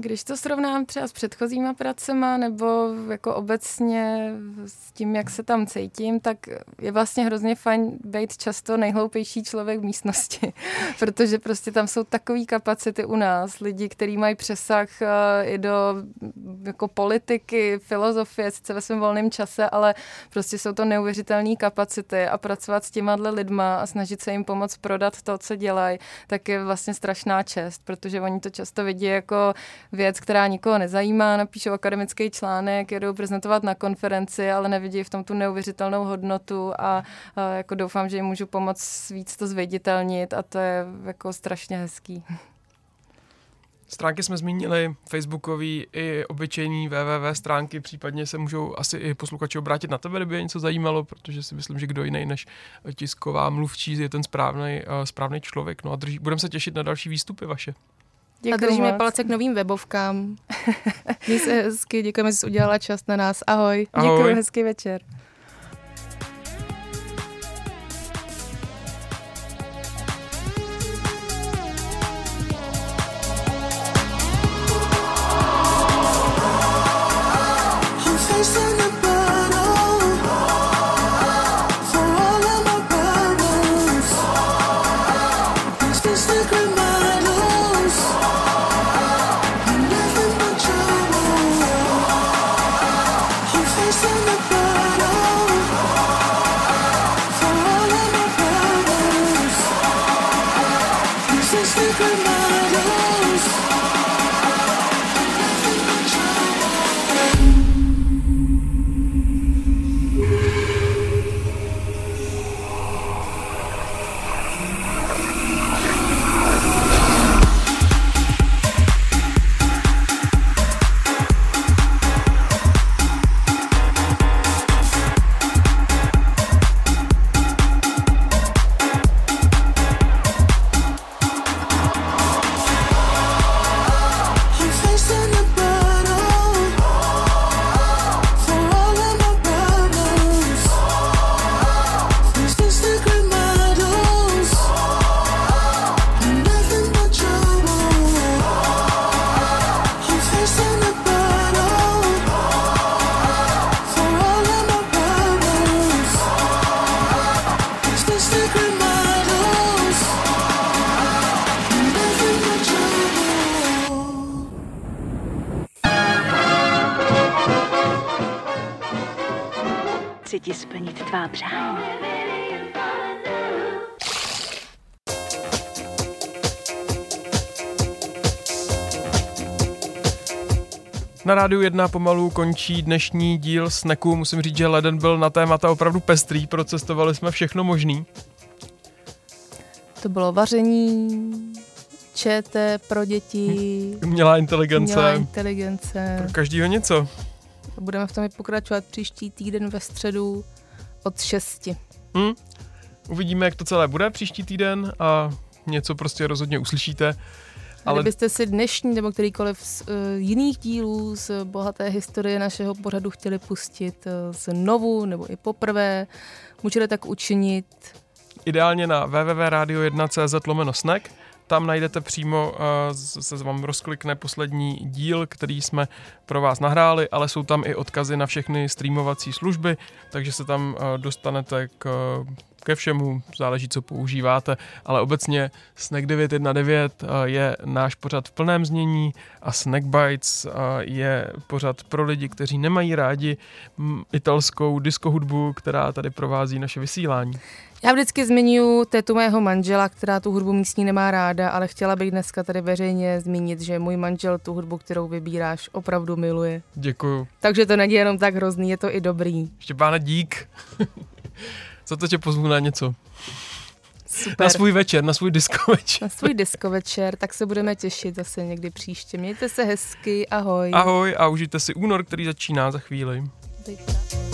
Když to srovnám třeba s předchozíma pracema nebo jako obecně s tím, jak se tam cítím, tak je vlastně hrozně fajn být často nejhloupější člověk v místnosti, protože prostě tam jsou takové kapacity u nás, lidi, kteří mají přesah eh, i do jako politiky, filozofie, sice ve svém volném čase, ale prostě jsou to neuvěřitelné kapacity a pracovat s těma lidma a snažit se jim pomoct prodat to, co dělají, tak je vlastně strašná čest, protože oni to často vidí jako věc, která nikoho nezajímá, napíšou akademický článek, jedou prezentovat na konferenci, ale nevidí v tom tu neuvěřitelnou hodnotu a, a jako doufám, že jim můžu pomoct víc to zviditelnit a to je jako strašně hezký. Stránky jsme zmínili, facebookový i obyčejný www stránky, případně se můžou asi i posluchači obrátit na tebe, kdyby je něco zajímalo, protože si myslím, že kdo jiný než tisková mluvčí je ten správný, uh, správný člověk. No a budeme se těšit na další výstupy vaše. Děkuji a držíme moc. palce k novým webovkám. Měj se hezky, děkujeme, že jsi udělala čas na nás. Ahoj. Ahoj. Děkuji, hezký večer. Na rádiu 1 pomalu končí dnešní díl Sneku. Musím říct, že leden byl na témata opravdu pestrý, procestovali jsme všechno možný. To bylo vaření, ČT pro děti. Umělá inteligence. Umělá inteligence. Pro každýho něco. Budeme v tom i pokračovat příští týden ve středu od 6. Hmm. Uvidíme, jak to celé bude příští týden a něco prostě rozhodně uslyšíte. Ale... Kdybyste si dnešní nebo kterýkoliv z uh, jiných dílů z bohaté historie našeho pořadu chtěli pustit uh, znovu nebo i poprvé, můžete tak učinit. Ideálně na www.radio1.cz lomeno snack tam najdete přímo, uh, se vám rozklikne poslední díl, který jsme pro vás nahráli, ale jsou tam i odkazy na všechny streamovací služby, takže se tam dostanete k ke všemu, záleží, co používáte, ale obecně Snack 919 je náš pořad v plném znění a Snack Bites je pořad pro lidi, kteří nemají rádi italskou diskohudbu, která tady provází naše vysílání. Já vždycky zmiňuji tetu mého manžela, která tu hudbu místní nemá ráda, ale chtěla bych dneska tady veřejně zmínit, že můj manžel tu hudbu, kterou vybíráš, opravdu miluje. Děkuju. Takže to není jenom tak hrozný, je to i dobrý. Štěpáne, dík. Co to tě pozvu na něco? Super. Na svůj večer, na svůj disco večer. Na svůj disco večer, tak se budeme těšit zase někdy příště. Mějte se hezky, ahoj. Ahoj a užijte si únor, který začíná za chvíli. Zítra.